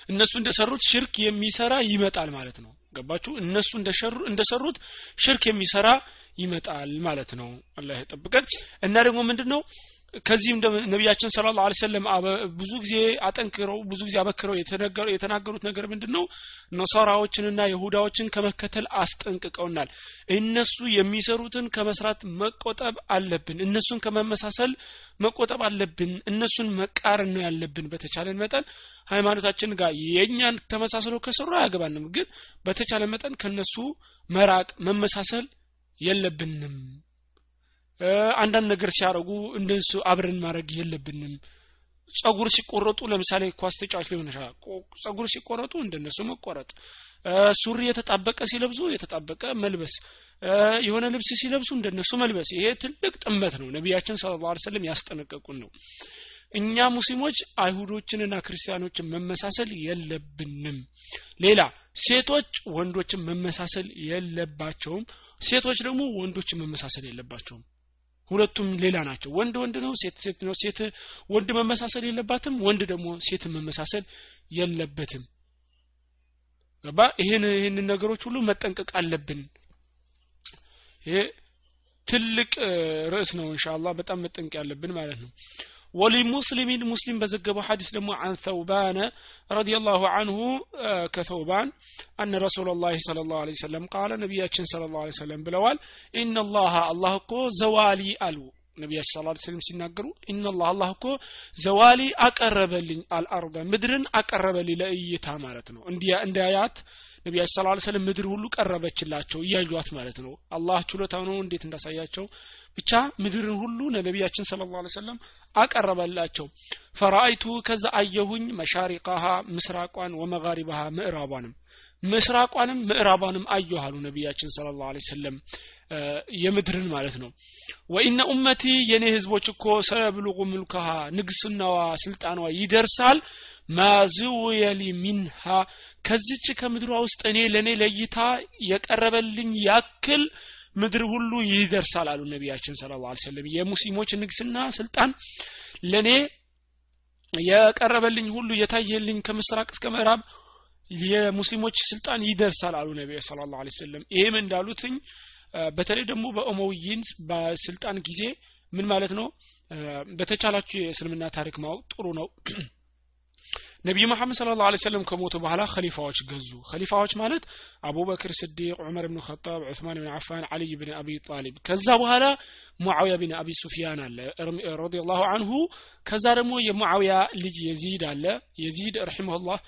እነሱ እንደሰሩት ሽርክ የሚሰራ ይመጣል ማለት ነው ገባችሁ? እነሱ እንደሰሩት ሽርክ የሚሰራ ይመጣል ማለት ነው። አላህ ይጠብቀን። እና ደግሞ ምንድነው ከዚህም ነቢያችን ስለ ላ ሰለም ብዙ ጊዜ አጠንክረው ብዙ ጊዜ አበክረው የተናገሩት ነገር ምንድን ነው ነሳራዎችንና ይሁዳዎችን ከመከተል አስጠንቅቀውናል። እነሱ የሚሰሩትን ከመስራት መቆጠብ አለብን። እነሱን ከመመሳሰል መቆጠብ አለብን። እነሱን መቃረን ነው ያለብን። በተቻለን መጠን ሃይማኖታችን ጋር የእኛን ተመሳሰሎ ከሰሩ አያገባንም። ግን በተቻለ መጠን ከነሱ መራቅ መመሳሰል የለብንም አንዳንድ ነገር ሲያደርጉ እንደሱ አብረን ማድረግ የለብንም። ጸጉር ሲቆረጡ ለምሳሌ ኳስ ተጫዋች ሊሆን ጸጉር ሲቆረጡ እንደነሱ መቆረጥ። ሱሪ የተጣበቀ ሲለብሱ የተጣበቀ መልበስ። የሆነ ልብስ ሲለብሱ እንደነሱ መልበስ። ይሄ ትልቅ ጥመት ነው። ነቢያችን ስለ ላ ሰለም ያስጠነቀቁን ነው። እኛ ሙስሊሞች አይሁዶችንና ክርስቲያኖችን መመሳሰል የለብንም። ሌላ ሴቶች ወንዶችን መመሳሰል የለባቸውም። ሴቶች ደግሞ ወንዶችን መመሳሰል የለባቸውም ሁለቱም ሌላ ናቸው። ወንድ ወንድ ነው ሴት ሴት ነው። ሴት ወንድ መመሳሰል የለባትም ወንድ ደግሞ ሴት መመሳሰል የለበትም። ገባ ይህን ይህንን ነገሮች ሁሉ መጠንቀቅ አለብን። ይሄ ትልቅ ርዕስ ነው እንሻላ በጣም መጠንቅ ያለብን ማለት ነው ወሊሙስሊሚን ሙስሊም በዘገበው ሐዲስ ደግሞ አን ተውባነ ረዲ ላሁ አንሁ ከተውባን አነ ረሱሉ ላ ለ ላሁ ለ ሰለም ቃለ ነቢያችን ለ ላሁ ሰለም ብለዋል። ኢናላሃ አላህ እኮ ዘዋሊ አሉ። ነቢያችን ስለ ስለም ሲናገሩ ኢናላ አላህ እኮ ዘዋሊ አቀረበልኝ አልአርደ ምድርን አቀረበልኝ ለእይታ ማለት ነው። እንዲያያት ነቢያችን ስለ ላ ስለም ምድር ሁሉ ቀረበችላቸው እያዩት ማለት ነው። አላህ ችሎታ ነው እንዴት እንዳሳያቸው። ብቻ ምድርን ሁሉ ነቢያችን ስለ ላ ሰለም አቀረበላቸው። ፈራአይቱ ከዛ አየሁኝ መሻሪቃሃ ምስራቋን ወመጋሪባሃ ምዕራቧንም ምስራቋንም ምዕራቧንም አየሁ አሉ ነቢያችን ስለ ላ ሰለም የምድርን ማለት ነው። ወኢነ ኡመቲ የኔ ህዝቦች እኮ ሰየብሉቁ ምልከሃ ንግስናዋ ስልጣኗ ይደርሳል ማዝውየሊ ሚንሃ ከዚች ከምድሯ ውስጥ እኔ ለእኔ ለይታ የቀረበልኝ ያክል ምድር ሁሉ ይደርሳል አሉ ነቢያችን ስለ ላ የሙስሊሞች ንግስና ስልጣን ለእኔ የቀረበልኝ ሁሉ የታየልኝ ከምስራቅ እስከ ምዕራብ የሙስሊሞች ስልጣን ይደርሳል አሉ ነቢ ስለ ላ ሰለም ይህም እንዳሉትኝ በተለይ ደግሞ በኦሞውይን በስልጣን ጊዜ ምን ማለት ነው? በተቻላችሁ የእስልምና ታሪክ ማወቅ ጥሩ ነው <clears throat> ነቢዩ መሐመድ ስለ ላ ሰለም ከሞቱ በኋላ ከሊፋዎች ገዙ። ከሊፋዎች ማለት አቡበክር ስዲቅ ዑመር ብን ኸጣብ ዑስማን ብን አፋን አልይ ብን አቢ ጣሊብ። ከዛ በኋላ ሙዓውያ ብን አቢ ሱፊያን አለ رضي الله عنه። ከዛ ደግሞ የሙዓውያ ልጅ የዚድ አለ። የዚድ رحمه الله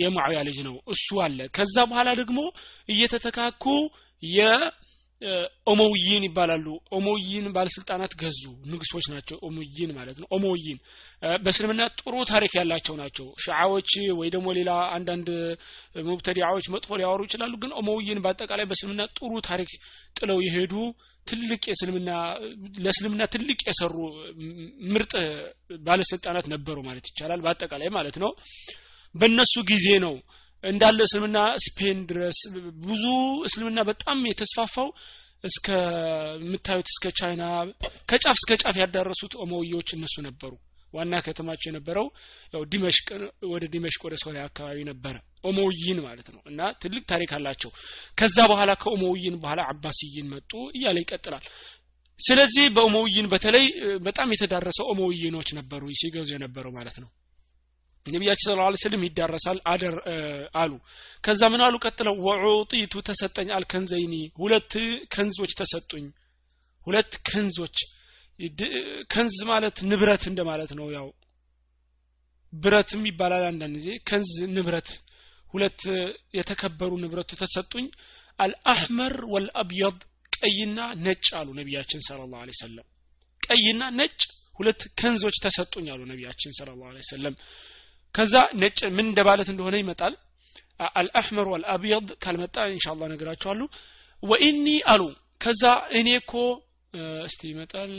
የሙዓውያ ልጅ ነው። እሱ አለ። ከዛ በኋላ ደግሞ እየተተካኩ ኦሞውይን ይባላሉ። ኦሞውይን ባለስልጣናት ገዙ። ንጉሶች ናቸው ኦሞውይን ማለት ነው። ኦሞውይን በእስልምና ጥሩ ታሪክ ያላቸው ናቸው። ሺዓዎች ወይ ደግሞ ሌላ አንዳንድ ሙብተዲዓዎች መጥፎ ሊያወሩ ይችላሉ። ግን ኦሞውይን በአጠቃላይ በእስልምና ጥሩ ታሪክ ጥለው የሄዱ ትልቅ የእስልምና ለእስልምና ትልቅ የሰሩ ምርጥ ባለስልጣናት ነበሩ ማለት ይቻላል። በአጠቃላይ ማለት ነው። በእነሱ ጊዜ ነው እንዳለ እስልምና ስፔን ድረስ ብዙ እስልምና በጣም የተስፋፋው እስከ የምታዩት እስከ ቻይና ከጫፍ እስከ ጫፍ ያዳረሱት ኦሞውዮች እነሱ ነበሩ። ዋና ከተማቸው የነበረው ያው ዲመሽቅ ወደ ዲመሽቅ ወደ ሶሪያ አካባቢ ነበረ። ኦሞውይን ማለት ነው። እና ትልቅ ታሪክ አላቸው። ከዛ በኋላ ከኦሞውይን በኋላ አባስይን መጡ እያለ ይቀጥላል። ስለዚህ በኦሞውይን በተለይ በጣም የተዳረሰ ኦሞውይኖች ነበሩ ሲገዙ የነበረው ማለት ነው ነቢያችን صلى الله عليه وسلم ይዳረሳል አደር አሉ። ከዛ ምን አሉ? ቀጥለው وأعطيت ተሰጠኝ الكنزين ሁለት ከንዞች ተሰጡኝ። ሁለት ከንዞች። ከንዝ ማለት ንብረት እንደማለት ነው። ያው ብረትም ይባላል አንዳንድ ጊዜ። ከንዝ ንብረት ሁለት የተከበሩ ንብረቱ ተሰጡኝ። አልአህመር ወልአብየድ ቀይና ነጭ አሉ ነቢያችን ስለ ላሁ ሰለም ቀይና ነጭ ሁለት ከንዞች ተሰጡኝ አሉ ነቢያችን ስለ ላሁ ሰለም ከዛ ነጭ ምን እንደማለት እንደሆነ ይመጣል። አልአሕመር ወልአብየድ ካልመጣ እንሻላ ነገራቸዋሉ ወኢኒ አሉ። ከዛ እኔ እኮ እስቲ ይመጣል።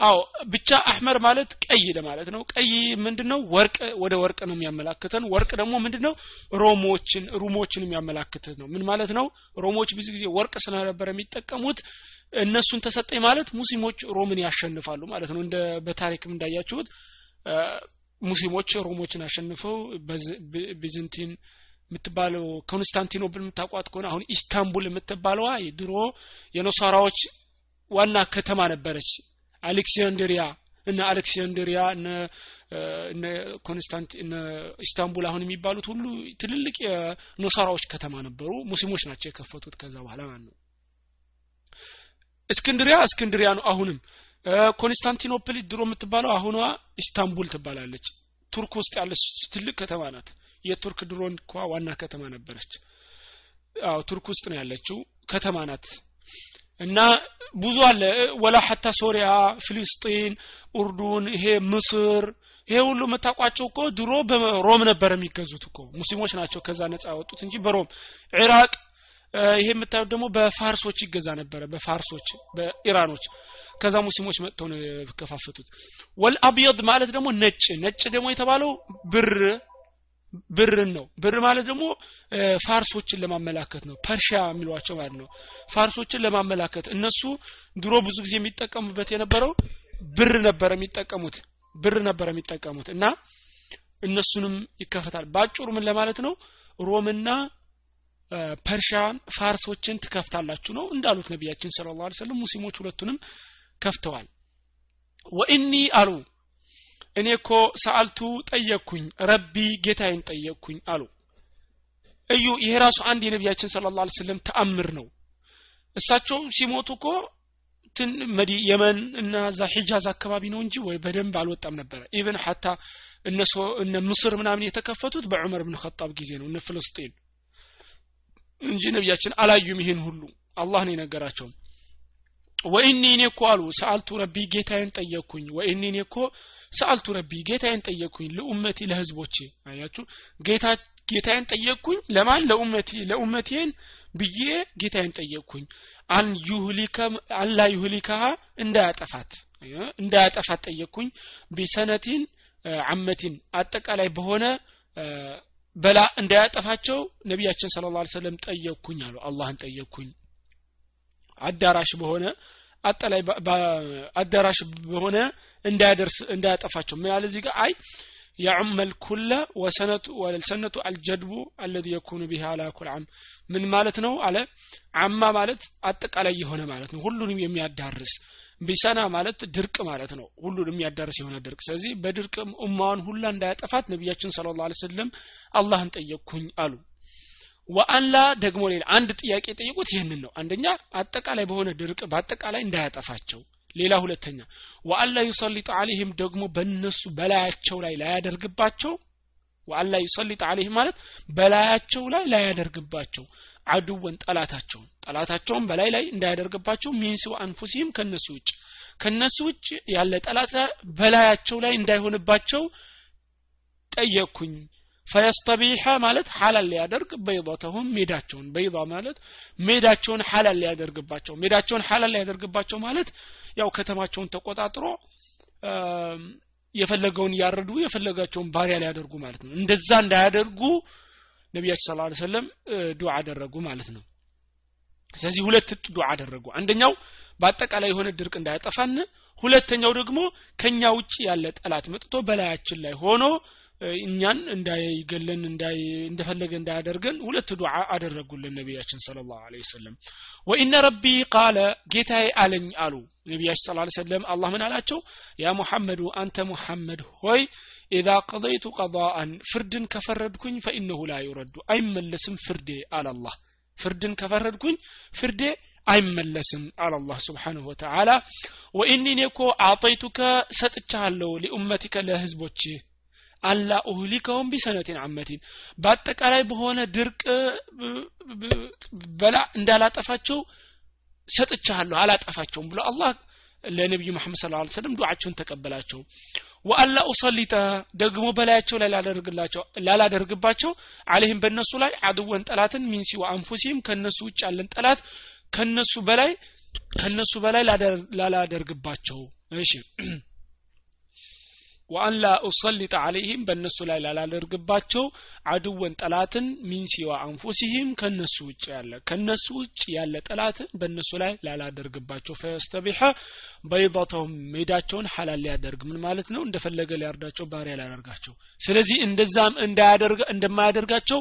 አዎ ብቻ አህመር ማለት ቀይ ለማለት ነው። ቀይ ምንድነው? ወርቅ ወደ ወርቅ ነው የሚያመላክተን። ወርቅ ደግሞ ምንድነው? ሮሞችን ሩሞችን የሚያመላክተን ነው። ምን ማለት ነው? ሮሞች ብዙ ጊዜ ወርቅ ስለነበረ የሚጠቀሙት እነሱን ተሰጠኝ ማለት ሙስሊሞች ሮምን ያሸንፋሉ ማለት ነው። እንደ በታሪክም እንዳያችሁት ሙስሊሞች ሮሞችን አሸንፈው ቢዝንቲን የምትባለው ኮንስታንቲኖፕል የምታቋት ከሆነ አሁን ኢስታንቡል የምትባለዋ ድሮ የኖሳራዎች ዋና ከተማ ነበረች። አሌክሳንድሪያ እነ ኮንስታንቲ እነ ኢስታንቡል አሁን የሚባሉት ሁሉ ትልልቅ የኖሳራዎች ከተማ ነበሩ። ሙስሊሞች ናቸው የከፈቱት ከዛ በኋላ ማለት ነው። እስክንድሪያ እስክንድሪያ ነው አሁንም ኮንስታንቲኖፕል ድሮ የምትባለው አሁኗ ኢስታንቡል ትባላለች። ቱርክ ውስጥ ያለች ትልቅ ከተማ ናት። የቱርክ ድሮ እንኳ ዋና ከተማ ነበረች። አዎ ቱርክ ውስጥ ነው ያለችው። ከተማ ናት። እና ብዙ አለ። ወላ ሐታ ሶሪያ ፍልስጢን ኡርዱን ይሄ ምስር ይሄ ሁሉ የምታውቋቸው እኮ ድሮ በሮም ነበር የሚገዙት እኮ። ሙስሊሞች ናቸው ከዛ ነጻ ያወጡት እንጂ በሮም። ኢራቅ ይሄ የምታዩት ደግሞ በፋርሶች ይገዛ ነበረ በፋርሶች በኢራኖች። ከዛ ሙስሊሞች መጥተው ነው የከፋፈቱት። ወልአብየድ ማለት ደግሞ ነጭ ነጭ ደግሞ የተባለው ብር ብርን ነው። ብር ማለት ደግሞ ፋርሶችን ለማመላከት ነው። ፐርሺያ የሚሏቸው ማለት ነው። ፋርሶችን ለማመላከት። እነሱ ድሮ ብዙ ጊዜ የሚጠቀሙበት የነበረው ብር ነበር የሚጠቀሙት ብር ነበር የሚጠቀሙት። እና እነሱንም ይከፈታል። ባጭሩ ምን ለማለት ነው? ሮምና ፐርሺያን ፋርሶችን ትከፍታላችሁ ነው እንዳሉት ነቢያችን صلى الله عليه وسلم ሙስሊሞች ሁለቱንም ከፍተዋል። وإني አሉ እኔ እኮ سألت ጠየቅኩኝ ربي ጌታዬን ጠየቅኩኝ አሉ። እዩ ይሄ ራሱ አንድ የነቢያችን صلى الله عليه وسلم ተአምር ነው። እሳቸው ሲሞቱ እኮ የመን እና እዛ ሒጃዝ አካባቢ ነው እንጂ ወይ በደንብ አልወጣም ነበረ። حتى እነሱ እነ ምስር ምናምን የተከፈቱት በዑመር ብን ኸጣብ ጊዜ ነው እነ ፍልስጤን እንጂ ነቢያችን አላዩም ይሄን ሁሉ። አላህ ነው የነገራቸው። ወኢኒ እኔ እኮ አሉ ሰአልቱ ረቢ ጌታዬን ጠየቅኩኝ። ወኢኒ እኔ እኮ ሰአልቱ ረቢ ጌታዬን ጠየቅኩኝ ለኡመቲ ለህዝቦቼ። አያችሁ? ጌታ ጌታዬን ጠየቅኩኝ ለማን? ለኡመቲ ለኡመቴን ብዬ ጌታዬን ጠየቅኩኝ። አን ዩህሊከ አላ ዩህሊከሃ እንዳያጠፋት። እንዳያጠፋት ጠየቅኩኝ። ቢሰነቲን አመቲን አጠቃላይ በሆነ በላ እንዳያጠፋቸው ነቢያችን ስለ ላ ሰለም ጠየቅኩኝ አሉ አላህን ጠየቅኩኝ አዳራሽ በሆነ አጠላይ አዳራሽ በሆነ እንዳያደርስ እንዳያጠፋቸው ምን ያለ እዚህ ጋር አይ يعم الكل وسنة والسنة الجدب الذي يكون بها على كل عام ምን ማለት ነው አለ አማ ማለት አጠቃላይ የሆነ ማለት ነው ሁሉንም የሚያዳርስ ቢሰና ማለት ድርቅ ማለት ነው። ሁሉንም የሚያዳርስ የሆነ ድርቅ። ስለዚህ በድርቅ ኡማዋን ሁላ እንዳያጠፋት ነቢያችን ስለ ላ ስለም አላህን ጠየቅኩኝ አሉ። ወአንላ ደግሞ ሌላ አንድ ጥያቄ የጠየቁት ይህንን ነው። አንደኛ አጠቃላይ በሆነ ድርቅ በአጠቃላይ እንዳያጠፋቸው። ሌላ ሁለተኛ ወአላ ዩሰሊጥ አለይህም ደግሞ በእነሱ በላያቸው ላይ ላያደርግባቸው። ወአላ ዩሰሊጥ አለይህም ማለት በላያቸው ላይ ላያደርግባቸው አድወን ጠላታቸውን። ጠላታቸውን በላይ ላይ እንዳያደርግባቸው ሚንስ አንፉሲህም ከነሱ ውጭ። ከነሱ ውጭ ያለ ጠላት በላያቸው ላይ እንዳይሆንባቸው ጠየቅኩኝ። ፈየስተቢሐ ማለት ሐላል ሊያደርግ በይضተሁም ሜዳቸውን። በይض ማለት ሜዳቸውን ሐላል ሊያደርግባቸው። ሜዳቸውን ሐላል ሊያደርግባቸው ማለት ያው ከተማቸውን ተቆጣጥሮ የፈለገውን እያረዱ የፈለጋቸውን ባሪያ ሊያደርጉ ማለት ነው። እንደዛ እንዳያደርጉ ነቢያችን ስለ ላ ሰለም ዱዓ አደረጉ ማለት ነው። ስለዚህ ሁለት ዱዓ አደረጉ። አንደኛው በአጠቃላይ የሆነ ድርቅ እንዳያጠፋን ሁለተኛው ደግሞ ከኛ ውጭ ያለ ጠላት መጥቶ በላያችን ላይ ሆኖ እኛን እንዳይገለን እንደፈለገ እንዳያደርገን ሁለት ዱዓ አደረጉልን ነቢያችን ስለ ላሁ ወሰለም። ወኢነ ረቢ ቃለ ጌታዬ አለኝ አሉ ነቢያችን ስለ ሰለም አላህ ምን አላቸው? ያ ሙሐመዱ አንተ ሙሐመድ ሆይ ኢዛ ቀضይቱ ቀضአን ፍርድን ከፈረድኩኝ ፈኢነሁ ላ ዩረዱ አይመለስም ፍርዴ አላላህ ፍርድን ከፈረድኩኝ ፍርዴ አይመለስም አለ ስብሓንሁ ወተዓላ ወኢኒ እኮ አጠይቱከ ሰጥቻለሁ ሊኡመቲከ ለህዝቦችህ አላ ኡህሊከውም ቢሰነቲን አመቲን በአጠቃላይ በሆነ ድርቅ በላ እንዳላጠፋቸው ሰጥቻለሁ አላጠፋቸውም ብሎ አላህ ለነቢዩ መሐመድ ስለ ላ ሰለም ዱዓቸውን ተቀበላቸው። ወአላ ኡሰሊተ ደግሞ በላያቸው ላይ ላላደርግባቸው አለህም በእነሱ ላይ አድወን ጠላትን ሚንሲ ወአንፉሲም ከነሱ ውጭ ያለን ጠላት ከነሱ በላይ ከነሱ በላይ ላላደርግባቸው። እሺ ወአን ላ ኡሰሊጥ አለይህም በእነሱ ላይ ላላደርግባቸው አድወን ጠላትን ሚን ሲዋ አንፉሲህም ከነሱ ውጭ ያለ ከነሱ ውጭ ያለ ጠላትን በእነሱ ላይ ላላደርግባቸው ፈየስተቢሐ በይضተውም ሜዳቸውን ሐላል ሊያደርግ ምን ማለት ነው? እንደፈለገ ሊያርዳቸው ባሪያ ሊያደርጋቸው። ስለዚህ እንደዛም እንደማያደርጋቸው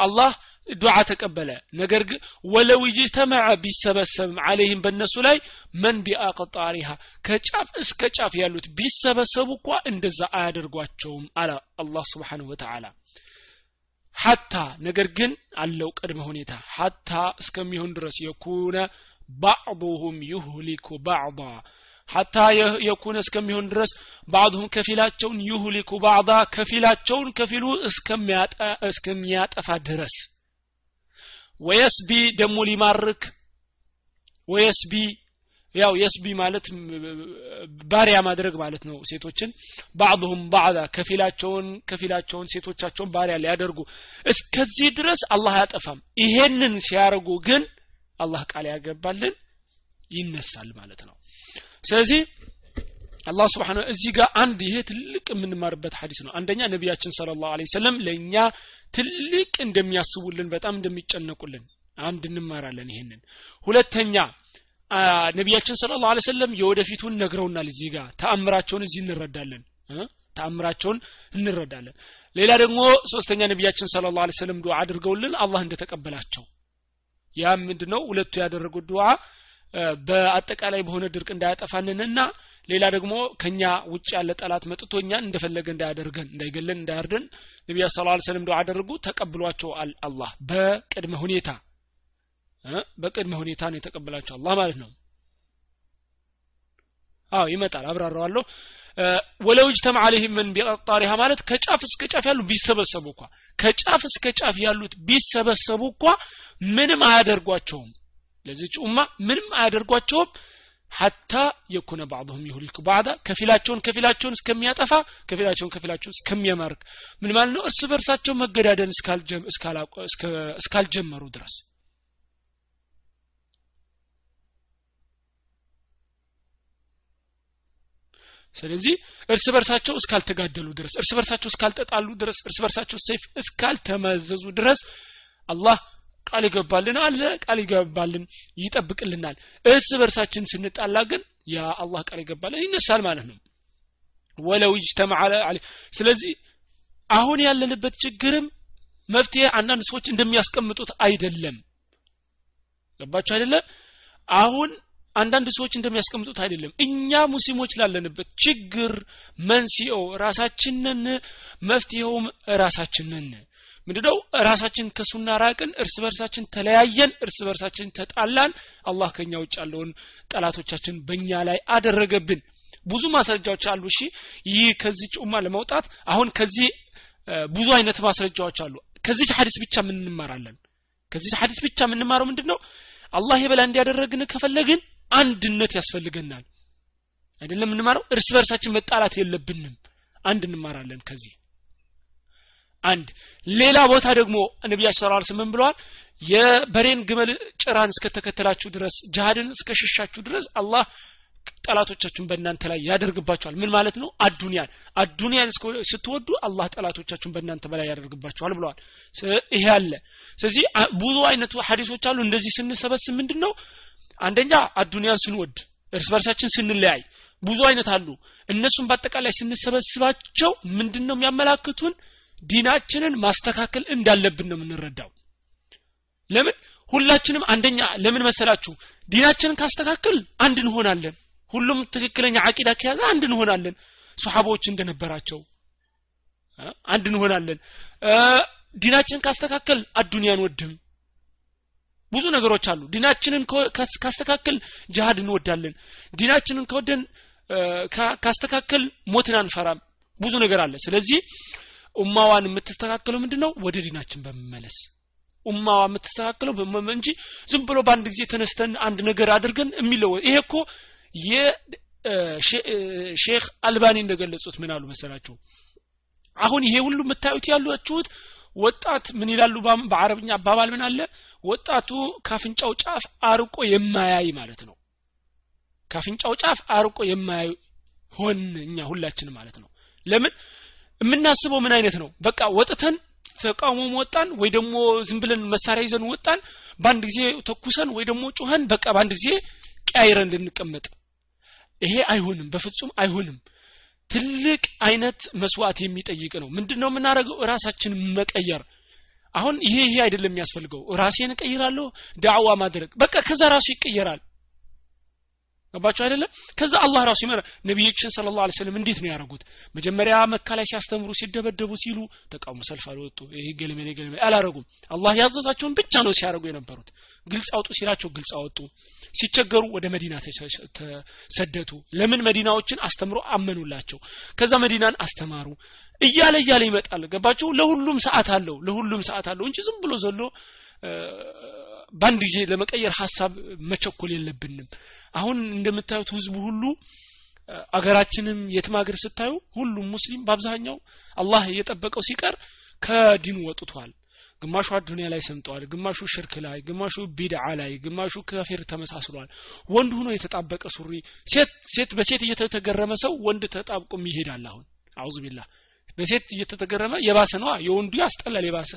አላህ ዱዓ ተቀበለ። ነገር ግን ወለው ጅተመዐ ቢሰበሰብም አለይህም በእነሱ ላይ መን ቢአቅጣሪሃ ከጫፍ እስከ ጫፍ ያሉት ቢሰበሰቡ እኳ እንደዛ አያደርጓቸውም አለ አላህ ስብሓንሁ ወተዓላ። ሐታ ነገር ግን አለው ቅድመ ሁኔታ። ሐታ እስከሚሆን ድረስ የኩነ ባዕضሁም ዩህሊኩ ባዕض ሐታ የኩነ እስከሚሆን ድረስ ባዕሁም ከፊላቸውን ዩህሊኩ ባዕض ከፊላቸውን ከፊሉ እስከሚያጠፋ ድረስ ويسبي ደግሞ ሊማርክ? ويسبي ያው يسبي ማለት ባሪያ ማድረግ ማለት ነው ሴቶችን። بعضهم بعضا ከፊላቸውን ከፊላቸውን ሴቶቻቸውን ባሪያ ሊያደርጉ። እስከዚህ ድረስ አላህ አያጠፋም። ይሄንን ሲያደርጉ ግን አላህ ቃል ያገባልን ይነሳል ማለት ነው። ስለዚህ አላህ ስብሓን እዚህ ጋር አንድ ይሄ ትልቅ የምንማርበት ሀዲስ ነው። አንደኛ ነቢያችን ስለ ላሁ ሰለም ለእኛ ትልቅ እንደሚያስቡልን በጣም እንደሚጨነቁልን አንድ እንማራለን ይሄንን። ሁለተኛ ነቢያችን ስለ ላሁ ሰለም የወደፊቱን ነግረውናል እዚህ ጋር። ተአምራቸውን እዚህ እንረዳለን። ተአምራቸውን እንረዳለን። ሌላ ደግሞ ሶስተኛ ነቢያችን ስለ ላሁ ሰለም ዱዓ አድርገውልን አላህ እንደተቀበላቸው። ያ ምንድነው? ሁለቱ ያደረጉት ዱዓ በአጠቃላይ በሆነ ድርቅ እንዳያጠፋንንና ሌላ ደግሞ ከኛ ውጭ ያለ ጠላት መጥቶ እኛን እንደፈለገ እንዳያደርገን እንዳይገለን እንዳያርደን ነቢያ ስ ሰለም ዱዓ አደረጉ። ተቀብሏቸው አላህ በቅድመ ሁኔታ በቅድመ ሁኔታ ነው የተቀበላቸው አላህ ማለት ነው። አዎ ይመጣል አብራራዋለሁ። ወለው እጅተማ አለይህም ምን ቢቀጣሪሃ ማለት ከጫፍ እስከ ጫፍ ያሉ ቢሰበሰቡ እንኳ ከጫፍ እስከ ጫፍ ያሉት ቢሰበሰቡ እንኳ ምንም አያደርጓቸውም ለዚች ኡማ ምንም አያደርጓቸውም። ሐታ የኩነ ባዕضሁም ይሁሊኩ ባዕዳ ከፊላቸውን ከፊላቸውን እስከሚያጠፋ ከፊላቸውን ከፊላቸውን እስከሚያማርክ ምን ማለት ነው? እርስ በርሳቸው መገዳደል እስካልጀመሩ ድረስ። ስለዚህ እርስ በርሳቸው እስካልተጋደሉ ድረስ እርስ በርሳቸው እስካልተጣሉ ድረስ እርስ በርሳቸው ሰይፍ እስካልተመዘዙ ድረስ አላህ ቃል ይገባልን? አለ። ቃል ይገባልን? ይጠብቅልናል። እርስ በርሳችን ስንጣላ ግን ያ አላህ ቃል ይገባልን? ይነሳል ማለት ነው። ወለው ይጅተማ ስለዚህ አሁን ያለንበት ችግርም መፍትሄ አንዳንድ ሰዎች እንደሚያስቀምጡት አይደለም። ገባችሁ አይደለም አሁን አንዳንድ ሰዎች እንደሚያስቀምጡት አይደለም። እኛ ሙስሊሞች ላለንበት ችግር መንስኤው ራሳችንን መፍትሄውም ራሳችንን ምንድነው? ራሳችን ከሱና ራቅን እርስ በርሳችን ተለያየን እርስ በርሳችን ተጣላን። አላህ ከኛ ውጭ ያለውን ጠላቶቻችን በእኛ ላይ አደረገብን። ብዙ ማስረጃዎች አሉ። እሺ ይህ ከዚህ ጩማ ለመውጣት አሁን ከዚህ ብዙ አይነት ማስረጃዎች አሉ። ከዚህ ሐዲስ ብቻ ምን እንማራለን? ከዚህ ሐዲስ ብቻ የምንማረው ምንድን ነው አላህ የበላ እንዲያደረግን ከፈለግን አንድነት ያስፈልገናል። አይደለም እንማረው እርስ በርሳችን መጣላት የለብንም። አንድ እንማራለን ከዚህ አንድ። ሌላ ቦታ ደግሞ ነቢያችን ሰለላሁ ዐለይሂ ወሰለም ብለዋል? የበሬን ግመል ጭራን እስከተከተላችሁ ድረስ ጅሃድን እስከ ሸሻችሁ ድረስ አላህ ጠላቶቻችሁን በእናንተ ላይ ያደርግባቸዋል። ምን ማለት ነው? አዱንያን። አዱንያን ስትወዱ አላህ ጠላቶቻችሁን በእናንተ በላይ ያደርግባቸዋል ብለዋል። ይሄ አለ። ስለዚህ ብዙ አይነት ሀዲሶች አሉ። እንደዚህ ስንሰበስብ ምንድን ነው አንደኛ አዱንያን ስንወድ እርስ በርሳችን ስንለያይ ብዙ አይነት አሉ። እነሱን በአጠቃላይ ስንሰበስባቸው ምንድን ነው የሚያመላክቱን ዲናችንን ማስተካከል እንዳለብን ነው የምንረዳው። ለምን? ሁላችንም አንደኛ ለምን መሰላችሁ? ዲናችንን ካስተካከል አንድ እንሆናለን። ሁሉም ትክክለኛ አቂዳ ከያዘ አንድ እንሆናለን። ሱሐቦች እንደነበራቸው አንድ እንሆናለን። ዲናችንን ካስተካከል አዱንያን ወድም ብዙ ነገሮች አሉ። ዲናችንን ካስተካከል ጅሃድ እንወዳለን። ዲናችንን ከወደን ካስተካከል ሞትን አንፈራም። ብዙ ነገር አለ። ስለዚህ ኡማዋን የምትስተካከለው ምንድን ነው ወደ ዲናችን በመመለስ። ኡማዋ የምትስተካከለው እንጂ ዝም ብሎ በአንድ ጊዜ ተነስተን አንድ ነገር አድርገን የሚለው ይሄ እኮ የሼክ አልባኒ እንደገለጹት ምን አሉ መሰላችሁ? አሁን ይሄ ሁሉ የምታዩት ያላችሁት ወጣት ምን ይላሉ? በአረብኛ አባባል ምን አለ? ወጣቱ ካፍንጫው ጫፍ አርቆ የማያይ ማለት ነው። ካፍንጫው ጫፍ አርቆ የማያይ ሆን እኛ ሁላችን ማለት ነው። ለምን የምናስበው ምን አይነት ነው? በቃ ወጥተን ተቃውሞ ወጣን ወይ ደግሞ ዝም ብለን መሳሪያ ይዘን ወጣን በአንድ ጊዜ ተኩሰን ወይ ደግሞ ጩኸን በቃ በአንድ ጊዜ ቀያይረን ልንቀመጥ። ይሄ አይሆንም በፍጹም አይሆንም። ትልቅ አይነት መስዋዕት የሚጠይቅ ነው። ምንድነው የምናደርገው? ራሳችን መቀየር። አሁን ይሄ ይሄ አይደለም የሚያስፈልገው። ራሴን እቀይራለሁ ዳዕዋ ማድረግ። በቃ ከዛ ራሱ ይቀየራል ገባችሁ አይደለም ከዛ አላህ ራሱ ይመራ። ነቢያችን ስለ ላ ስለም እንዴት ነው ያደረጉት? መጀመሪያ መካ ላይ ሲያስተምሩ ሲደበደቡ ሲሉ ተቃውሞ ሰልፍ አልወጡ። ይህ ገለመሌ ገለመሌ አላረጉም አላህ ያዘዛቸውን ብቻ ነው ሲያደርጉ የነበሩት። ግልጽ አውጡ ሲላቸው ግልጽ አወጡ። ሲቸገሩ ወደ መዲና ተሰደቱ ለምን መዲናዎችን አስተምሮ አመኑላቸው? ከዛ መዲናን አስተማሩ። እያለ እያለ ይመጣል። ገባቸው ለሁሉም ሰዓት አለው ለሁሉም ሰዓት አለው እንጂ ዝም ብሎ ዘሎ በአንድ ጊዜ ለመቀየር ሀሳብ መቸኮል የለብንም። አሁን እንደምታዩት ህዝቡ ሁሉ አገራችንም የትም ሀገር ስታዩ ሁሉም ሙስሊም በአብዛኛው አላህ እየጠበቀው ሲቀር ከዲኑ ወጥቷል። ግማሹ አዱኒያ ላይ ሰምጠዋል ግማሹ ሽርክ ላይ ግማሹ ቢድዓ ላይ ግማሹ ከፊር ተመሳስሏል። ወንድ ሆኖ የተጣበቀ ሱሪ ሴት ሴት በሴት እየተተገረመ ሰው ወንድ ተጣብቆም ይሄዳል አሁን። አውዙ ቢላህ በሴት እየተተገረመ የባሰ ነዋ። የወንዱ ያስጠላል የባሰ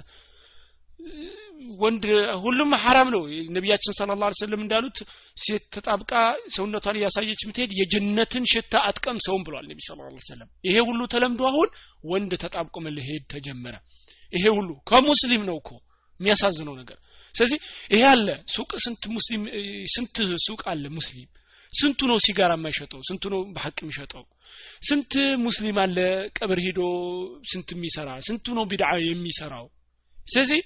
ወንድ ሁሉም ሐራም ነው። ነቢያችን ስለ ላ ስለም እንዳሉት ሴት ተጣብቃ ሰውነቷን እያሳየች ምትሄድ የጀነትን ሽታ አጥቀም ሰውም ብሏል ነቢ ስለ ላ ሰለም ይሄ ሁሉ ተለምዶ አሁን ወንድ ተጣብቆ መለሄድ ተጀመረ። ይሄ ሁሉ ከሙስሊም ነው እኮ የሚያሳዝነው ነገር። ስለዚህ ይሄ አለ። ሱቅ ስንት ሙስሊም ስንት ሱቅ አለ ሙስሊም? ስንቱ ነው ሲጋራ የማይሸጠው? ስንቱ ነው በሐቅ የሚሸጠው? ስንት ሙስሊም አለ ቀብር ሂዶ ስንት የሚሰራ? ስንቱ ነው ቢድዓ የሚሰራው? ስለዚህ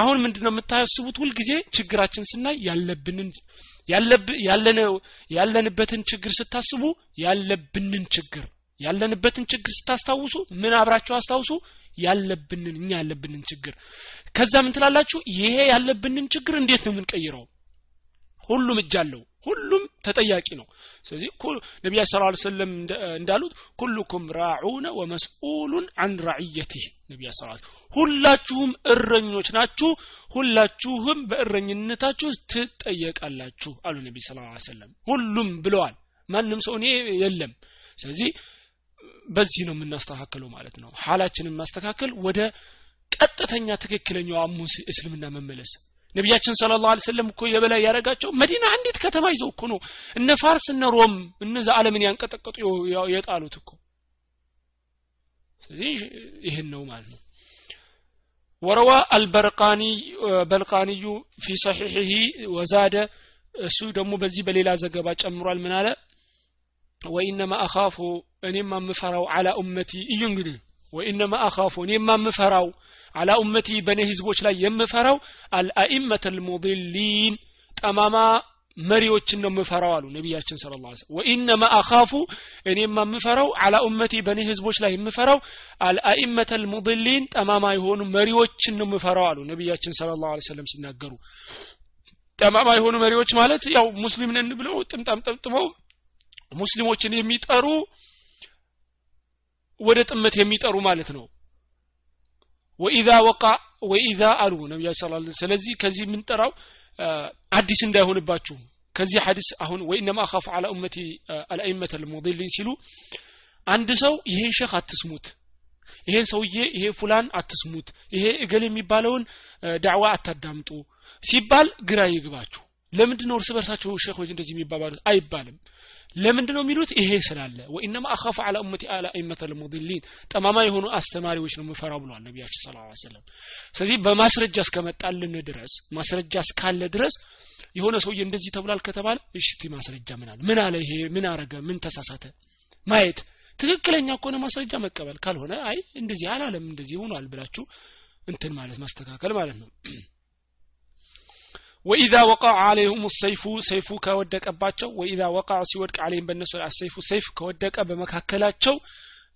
አሁን ምንድነው የምታስቡት? ሁልጊዜ ችግራችን ስናይ ያለብንን ያለንበትን ችግር ስታስቡ ያለብንን ችግር ያለንበትን ችግር ስታስታውሱ ምን አብራችሁ አስታውሱ? ያለብንን እኛ ያለብንን ችግር። ከዛ ምን ትላላችሁ? ይሄ ያለብንን ችግር እንዴት ነው የምንቀይረው? ሁሉም እጅ አለው ሁሉም ተጠያቂ ነው። ስለዚህ ነቢያ ስ ሰለም እንዳሉት ኩልኩም ራዑነ ወመስኡሉን አን ራዕየቲህ ነቢያ ስ ሁላችሁም እረኞች ናችሁ። ሁላችሁም በእረኝነታችሁ ትጠየቃላችሁ አሉ ነቢ ስ ሰለም ሁሉም ብለዋል። ማንም ሰው እኔ የለም። ስለዚህ በዚህ ነው የምናስተካክለው ማለት ነው። ሀላችንን ማስተካከል ወደ ቀጥተኛ ትክክለኛው አሙስ እስልምና መመለስ ነቢያችን ስለ ላሁ ሰለም እኮ የበላይ ያደረጋቸው መዲና አንዲት ከተማ ይዘው እኮ ነው እነ ፋርስ እነ ሮም እነዚ አለምን ያንቀጠቀጡ የጣሉት እኮ ስለዚህ ይህን ነው ማለት ነው وروى البرقاني بلقاني في صحيحه وزاد እሱ ደግሞ በዚህ በሌላ ዘገባ ጨምሯል ምን አለ ወኢነማ አኻፉ እኔማ የምፈራው አላ ኡመቲ እዩ እንግዲህ ወኢነማ አኻፉ እኔማ የምፈራው አላ ኡመቲ በእኔ ህዝቦች ላይ የምፈራው አልአኢመተ ልሙድሊን ጠማማ መሪዎችን ነው የምፈራው አሉ ነቢያችን ስለ ላ ወኢነማ አኻፉ እኔማ የምፈራው አላ ኡመቲ በእኔ ህዝቦች ላይ የምፈራው አልአኢመተ ልሙድሊን ጠማማ የሆኑ መሪዎችን ነው የምፈራው አሉ ነቢያችን ስለ ላሁ ሰለም ሲናገሩ። ጠማማ የሆኑ መሪዎች ማለት ያው ሙስሊም ነን ብለው ጥምጣም ጠምጥመው ሙስሊሞችን የሚጠሩ ወደ ጥመት የሚጠሩ ማለት ነው ወኢዛ ወቃ ወኢዛ አሉ ነቢያ ስ ስለዚህ ከዚህ የምንጠራው አዲስ እንዳይሆንባችሁ። ከዚህ ሐዲስ አሁን ወኢነማ አኻፉ አላ ኡመቲ አልአይመተ ልሙድሊን ሲሉ አንድ ሰው ይሄን ሸህ አትስሙት ይሄን ሰውዬ ይሄ ፉላን አትስሙት ይሄ እገል የሚባለውን ዳዕዋ አታዳምጡ ሲባል ግራ ይግባችሁ። ለምንድን ነው እርስ በርሳቸው ሼኾች እንደዚህ የሚባባሉት? አይባልም ለምንድን ነው የሚሉት? ይሄ ስላለ። ወኢነማ አኻፉ አላ ኡመቲ አላ ኢመተ ልሙድሊን ጠማማ የሆኑ አስተማሪዎች ነው የምፈራው ብለዋል ነቢያችን ስለ ላ ሰለም ስለዚህ በማስረጃ እስከመጣልን ድረስ ማስረጃ እስካለ ድረስ የሆነ ሰውዬ እንደዚህ ተብሏል ከተባለ እሽቲ ማስረጃ ምን አለ? ምን አለ ይሄ? ምን አረገ? ምን ተሳሳተ? ማየት። ትክክለኛ ከሆነ ማስረጃ መቀበል። ካልሆነ አይ እንደዚህ አላለም እንደዚህ ሆኗል ብላችሁ እንትን ማለት ማስተካከል ማለት ነው ወኢዛ ወቃ አለይሁም ሰይፉ ሰይፉ ከወደቀባቸው ወኢዛ ወቃ ሲወድቅ አለይህም በእነሱ ሰይፉ ሰይፍ ከወደቀ በመካከላቸው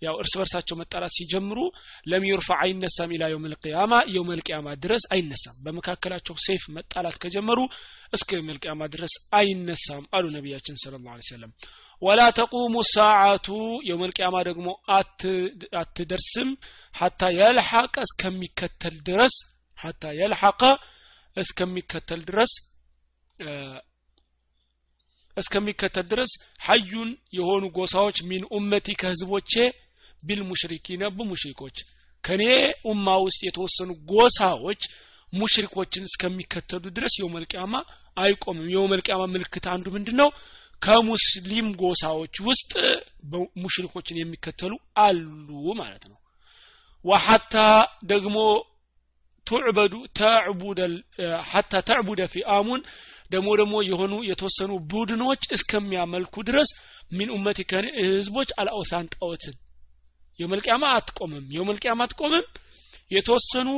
ያው እርስ በርሳቸው መጣላት ሲጀምሩ ለም ዩርፋ አይነሳም ኢላ የውም ልቅያማ የውም ልቅያማ ድረስ አይነሳም። በመካከላቸው ሰይፍ መጣላት ከጀመሩ እስከ የውም ልቅያማ ድረስ አይነሳም አሉ ነቢያችን ስለ ላ ሰለም ወላ ተቁሙ ሳዓቱ የውም ልቅያማ ደግሞ አትደርስም ሐታ የልሐቀ እስከሚከተል ድረስ ሐታ የልሐቀ እስከሚከተል ድረስ እስከሚከተል ድረስ ሀዩን የሆኑ ጎሳዎች ሚን ኡመቲ ከህዝቦቼ ቢልሙሽሪኪነ በሙሽሪኮች ከኔ ኡማ ውስጥ የተወሰኑ ጎሳዎች ሙሽሪኮችን እስከሚከተሉ ድረስ የውመልቅያማ አይቆምም። የውመልቅያማ ምልክት አንዱ ምንድን ነው ከሙስሊም ጎሳዎች ውስጥ ሙሽሪኮችን የሚከተሉ አሉ ማለት ነው። ወሐታ ደግሞ ቱዕበዱ ተዕቡደ ሐታ ተዕቡደ ፊአሙን ደግሞ ደግሞ የሆኑ የተወሰኑ ቡድኖች እስከሚያመልኩ ድረስ ሚን ኡመቲ ህዝቦች አልአውሳን ጣዖትን። የመልቅያማ አትቆምም የመልቅያማ አትቆምም። የተወሰኑ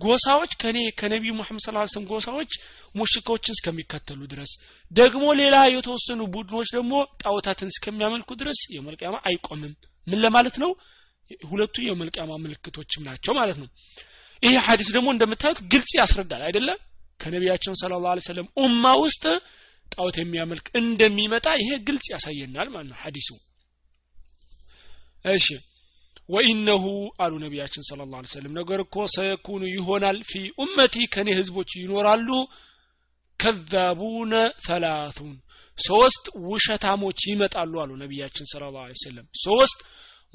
ጎሳዎች ከኔ ከነቢዩ ሙሐመድ ዐለይሂ ወሰለም ጎሳዎች ሙሽኮችን እስከሚከተሉ ድረስ። ደግሞ ሌላ የተወሰኑ ቡድኖች ደግሞ ጣዖታትን እስከሚያመልኩ ድረስ የመልቅያማ አይቆምም። ምን ለማለት ነው? ሁለቱ የመልቅያማ ምልክቶችም ናቸው ማለት ነው ይሄ ሐዲስ ደግሞ እንደምታዩት ግልጽ ያስረዳል አይደለም ከነቢያችን ስለ ላ ሰለም ኡማ ውስጥ ጣዖት የሚያመልክ እንደሚመጣ ይሄ ግልጽ ያሳየናል ማለት ነው ሐዲሱ። እሺ። ወኢነሁ አሉ ነቢያችን ስለ ላ ሰለም ነገር እኮ ሰየኩኑ ይሆናል ፊ ኡመቲ ከኔ ህዝቦች ይኖራሉ። ከዛቡነ ሰላቱን ሶስት ውሸታሞች ይመጣሉ አሉ ነቢያችን ስለ ላ ሰለም ሶስት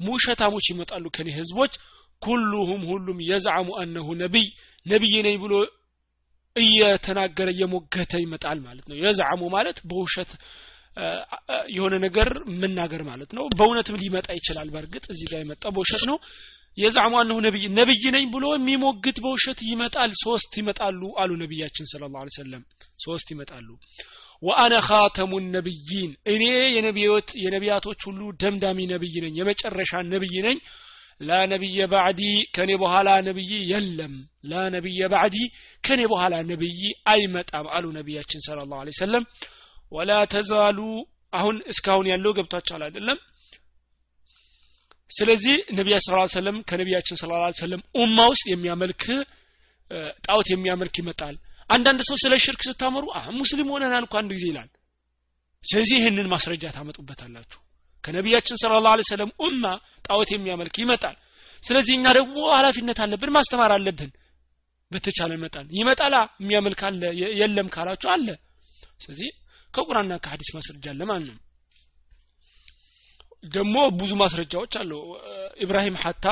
ውሸታሞች ይመጣሉ ከኔ ህዝቦች ኩሉሁም ሁሉም የዝዓሙ አነሁ ነቢይ ነቢይ ነኝ ብሎ እየተናገረ እየሞገተ ይመጣል ማለት ነው። የዝዓሙ ማለት በውሸት የሆነ ነገር መናገር ማለት ነው። በእውነትም ሊመጣ ይችላል። በእርግጥ እዚህ ጋር የመጣ በውሸት ነው። የዛዕሙ አነሁ ነቢይ ነቢይ ነኝ ብሎ የሚሞግት በውሸት ይመጣል። ሶስት ይመጣሉ አሉ ነቢያችን ስለ ላ ሰለም ሶስት ይመጣሉ። ወአነ ካተሙ ነቢይን እኔ የነቢያቶች ሁሉ ደምዳሚ ነቢይ ነኝ የመጨረሻ ነቢይ ነኝ ላ ነቢየ ባዕዲ ከኔ በኋላ ነቢይ የለም። ላ ነቢየ ባዕዲ ከኔ በኋላ ነቢይ አይመጣም አሉ ነቢያችን ስለ ላሁ ሰለም ወላ ተዛሉ አሁን እስካሁን ያለው ገብቷቸዋል አይደለም? ስለዚህ ነቢያ ስ ሰለም ከነቢያችን ስለ ላ ሰለም ኡማ ውስጥ የሚያመልክ ጣዖት የሚያመልክ ይመጣል። አንዳንድ ሰው ስለ ሽርክ ስታመሩ ሙስሊም ሆነናል እኮ አንድ ጊዜ ይላል. ስለዚህ ይህንን ማስረጃ ታመጡበታላችሁ ከነቢያችን ስለ ላ ሰለም ኡማ ጣዖት የሚያመልክ ይመጣል። ስለዚህ እኛ ደግሞ ኃላፊነት አለብን ማስተማር አለብን። በተቻለ መጠን ይመጣላ የሚያመልክ አለ የለም ካላችሁ አለ። ስለዚህ ከቁርአንና ከሀዲስ ማስረጃ አለ ማለት ነው። ደግሞ ብዙ ማስረጃዎች አሉ። ኢብራሂም ሀታ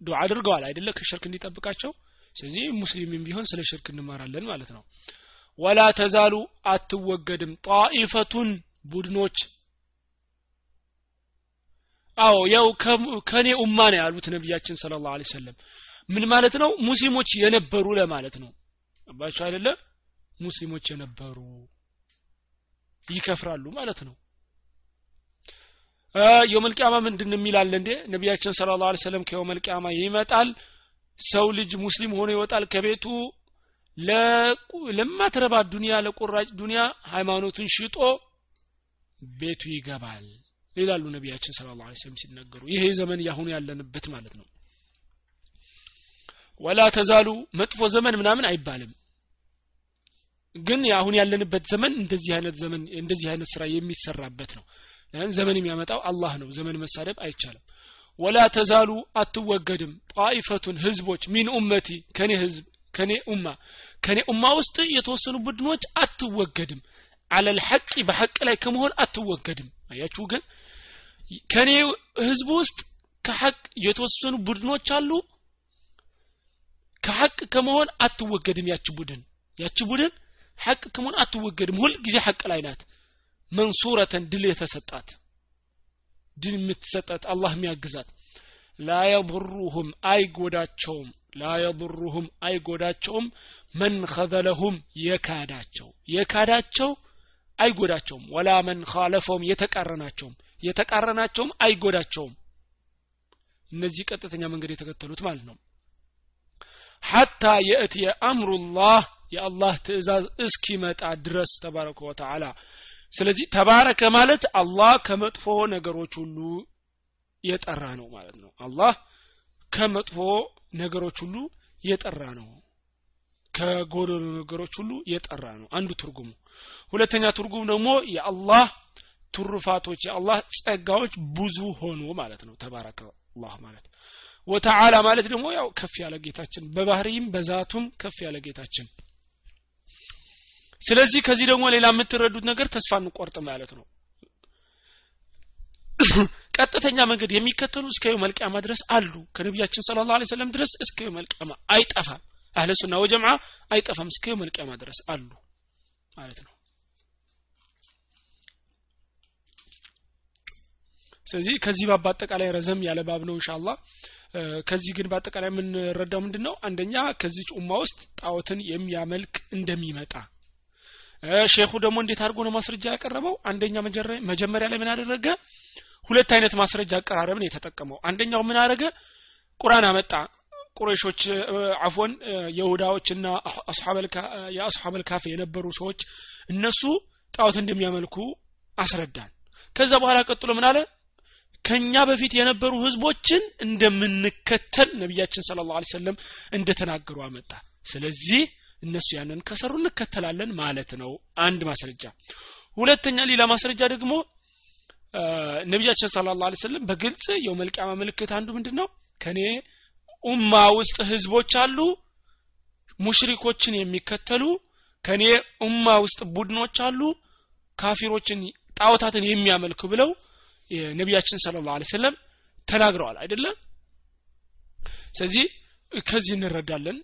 ዱዓ አድርገዋል አይደለ? ከሽርክ እንዲጠብቃቸው። ስለዚህ ሙስሊምም ቢሆን ስለ ሽርክ እንማራለን ማለት ነው። ወላ ተዛሉ አትወገድም። ጣኢፈቱን ቡድኖች አዎ ያው ከኔ ኡማ ነው ያሉት ነቢያችን ስለ ላሁ ሰለም ምን ማለት ነው? ሙስሊሞች የነበሩ ለማለት ነው። አባቸው አይደለ? ሙስሊሞች የነበሩ ይከፍራሉ ማለት ነው። የውመልቅያማ ምንድን የሚላለ እንዴ? ነቢያችን ስለ ላሁ ሰለም ከየውመልቅያማ ይመጣል ሰው ልጅ ሙስሊም ሆኖ ይወጣል ከቤቱ ለማትረባ ዱንያ ለቁራጭ ዱንያ ሃይማኖቱን ሽጦ ቤቱ ይገባል ይላሉ ነቢያችን ስለ ላ ስለም ሲናገሩ ይሄ ዘመን ያሁኑ ያለንበት ማለት ነው። ወላ ተዛሉ መጥፎ ዘመን ምናምን አይባልም። ግን አሁን ያለንበት ዘመን እንደዚህ አይነት ዘመን እንደዚህ አይነት ስራ የሚሰራበት ነው። ዘመን የሚያመጣው አላህ ነው። ዘመን መሳደብ አይቻልም። ወላ ተዛሉ አትወገድም። ጣኢፈቱን ህዝቦች ሚን ኡመቲ ከኔ ህዝብ ከኔ ኡማ ከኔ ኡማ ውስጥ የተወሰኑ ቡድኖች አትወገድም። አለል ሐቂ በሐቅ ላይ ከመሆን አትወገድም። አያችሁ ግን ከኔ ህዝብ ውስጥ ከሐቅ የተወሰኑ ቡድኖች አሉ። ከሐቅ ከመሆን አትወገድም ያች ቡድን። ያች ቡድን ሐቅ ከመሆን አትወገድም። ሁል ጊዜ ሐቅ ላይ ናት። መንሱረተን ድል የተሰጣት ድል የምትሰጣት አላህ የሚያግዛት። ላ የضሩሁም አይጎዳቸውም። ላ የضሩሁም አይጎዳቸውም። መን ኸዘለሁም የካዳቸው የካዳቸው አይጎዳቸውም። ወላ መን ኻለፈውም የተቃረናቸውም የተቃረናቸውም አይጎዳቸውም። እነዚህ ቀጥተኛ መንገድ የተከተሉት ማለት ነው። ሐታ የእትየ አምሩላህ የአላህ ትእዛዝ እስኪመጣ ድረስ ተባረከ ወተዓላ። ስለዚህ ተባረከ ማለት አላህ ከመጥፎ ነገሮች ሁሉ የጠራ ነው ማለት ነው። አላህ ከመጥፎ ነገሮች ሁሉ የጠራ ነው። ከጎደሉ ነገሮች ሁሉ የጠራ ነው። አንዱ ትርጉሙ። ሁለተኛ ትርጉም ደግሞ የአላህ ትሩፋቶች የአላህ ጸጋዎች ብዙ ሆኖ ማለት ነው። ተባረከ አላህ ማለት ወተዓላ ማለት ደግሞ ያው ከፍ ያለ ጌታችን በባህሪም በዛቱም ከፍ ያለ ጌታችን። ስለዚህ ከዚህ ደግሞ ሌላ የምትረዱት ነገር ተስፋ እንቆርጥ ማለት ነው። <coughs> ቀጥተኛ መንገድ የሚከተሉ እስከ መልቅያማ ድረስ አሉ። ከነቢያችን ስለ ላ ሰለም ድረስ እስከ መልቅያማ አይጠፋም። አህለ ሱና ወጀምዓ አይጠፋም። እስከ መልቅያማ ድረስ አሉ ማለት ነው ስለዚህ ከዚህ ባብ በአጠቃላይ ረዘም ያለ ባብ ነው እንሻላ ከዚህ ግን በአጠቃላይ የምንረዳው ምንድን ነው አንደኛ ከዚች ኡማ ውስጥ ጣዖትን የሚያመልክ እንደሚመጣ። ሼኹ ደግሞ እንዴት አድርጎ ነው ማስረጃ ያቀረበው? አንደኛ መጀመሪያ ላይ ምን አደረገ? ሁለት አይነት ማስረጃ አቀራረብን የተጠቀመው። አንደኛው ምን አደረገ? ቁርአን አመጣ። ቁረሾች አፎን የሁዳዎችና የአስሐበል ካፌ የነበሩ ሰዎች እነሱ ጣዖት እንደሚያመልኩ አስረዳን። ከዛ በኋላ ቀጥሎ ምን አለ ከኛ በፊት የነበሩ ህዝቦችን እንደምንከተል ነቢያችን ስለ ላ ሰለም እንደተናገሩ አመጣ። ስለዚህ እነሱ ያንን ከሰሩ እንከተላለን ማለት ነው። አንድ ማስረጃ። ሁለተኛ ሌላ ማስረጃ ደግሞ ነቢያችን ስለ ላ ሰለም በግልጽ የውመልቅያማ ምልክት አንዱ ምንድን ነው ከኔ ኡማ ውስጥ ህዝቦች አሉ ሙሽሪኮችን የሚከተሉ ከኔ ኡማ ውስጥ ቡድኖች አሉ ካፊሮችን ጣዖታትን የሚያመልኩ ብለው ነቢያችን ስለ ላ ሰለም ተናግረዋል አይደለም ስለዚህ ከዚህ እንረዳለን።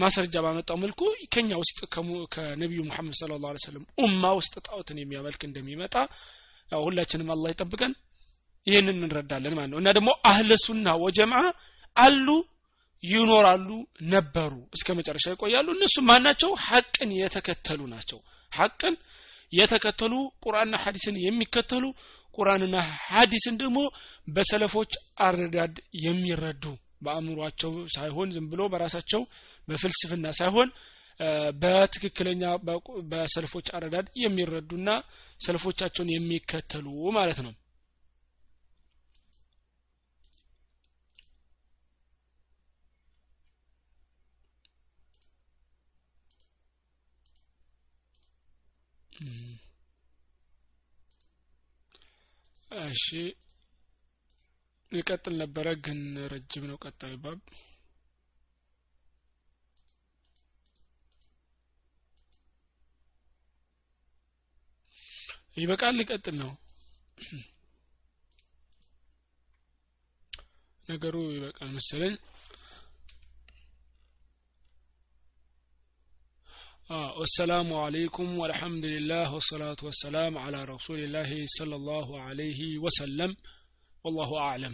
ማስረጃ ባመጣው መልኩ ከኛ ውስጥ ከነቢዩ ሙሐመድ ስለ ላ ሰለም ኡማ ውስጥ ጣዖትን የሚያመልክ እንደሚመጣ ሁላችንም አላህ ይጠብቀን። ይህንን እንረዳለን ማለት ነው። እና ደግሞ አህለ ሱና ወጀምዓ አሉ ይኖራሉ ነበሩ እስከ መጨረሻ ይቆያሉ። እነሱ ማናቸው ሐቅን የተከተሉ ናቸው። ሐቅን የተከተሉ ቁርአንና ሐዲስን የሚከተሉ ቁርአንና ሐዲስን ደግሞ በሰለፎች አረዳድ የሚረዱ በአእምሯቸው ሳይሆን ዝም ብሎ በራሳቸው በፍልስፍና ሳይሆን በትክክለኛ በሰልፎች አረዳድ የሚረዱና ሰልፎቻቸውን የሚከተሉ ማለት ነው እሺ። ይቀጥል ነበረ ግን ረጅም ነው ቀጣዩ ባብ። ይበቃል ሊቀጥል ነው። ነገሩ ይበቃል መሰለኝ آه والسلام عليكم والحمد لله والصلاة والسلام على رسول الله صلى الله عليه وسلم. والله أعلم.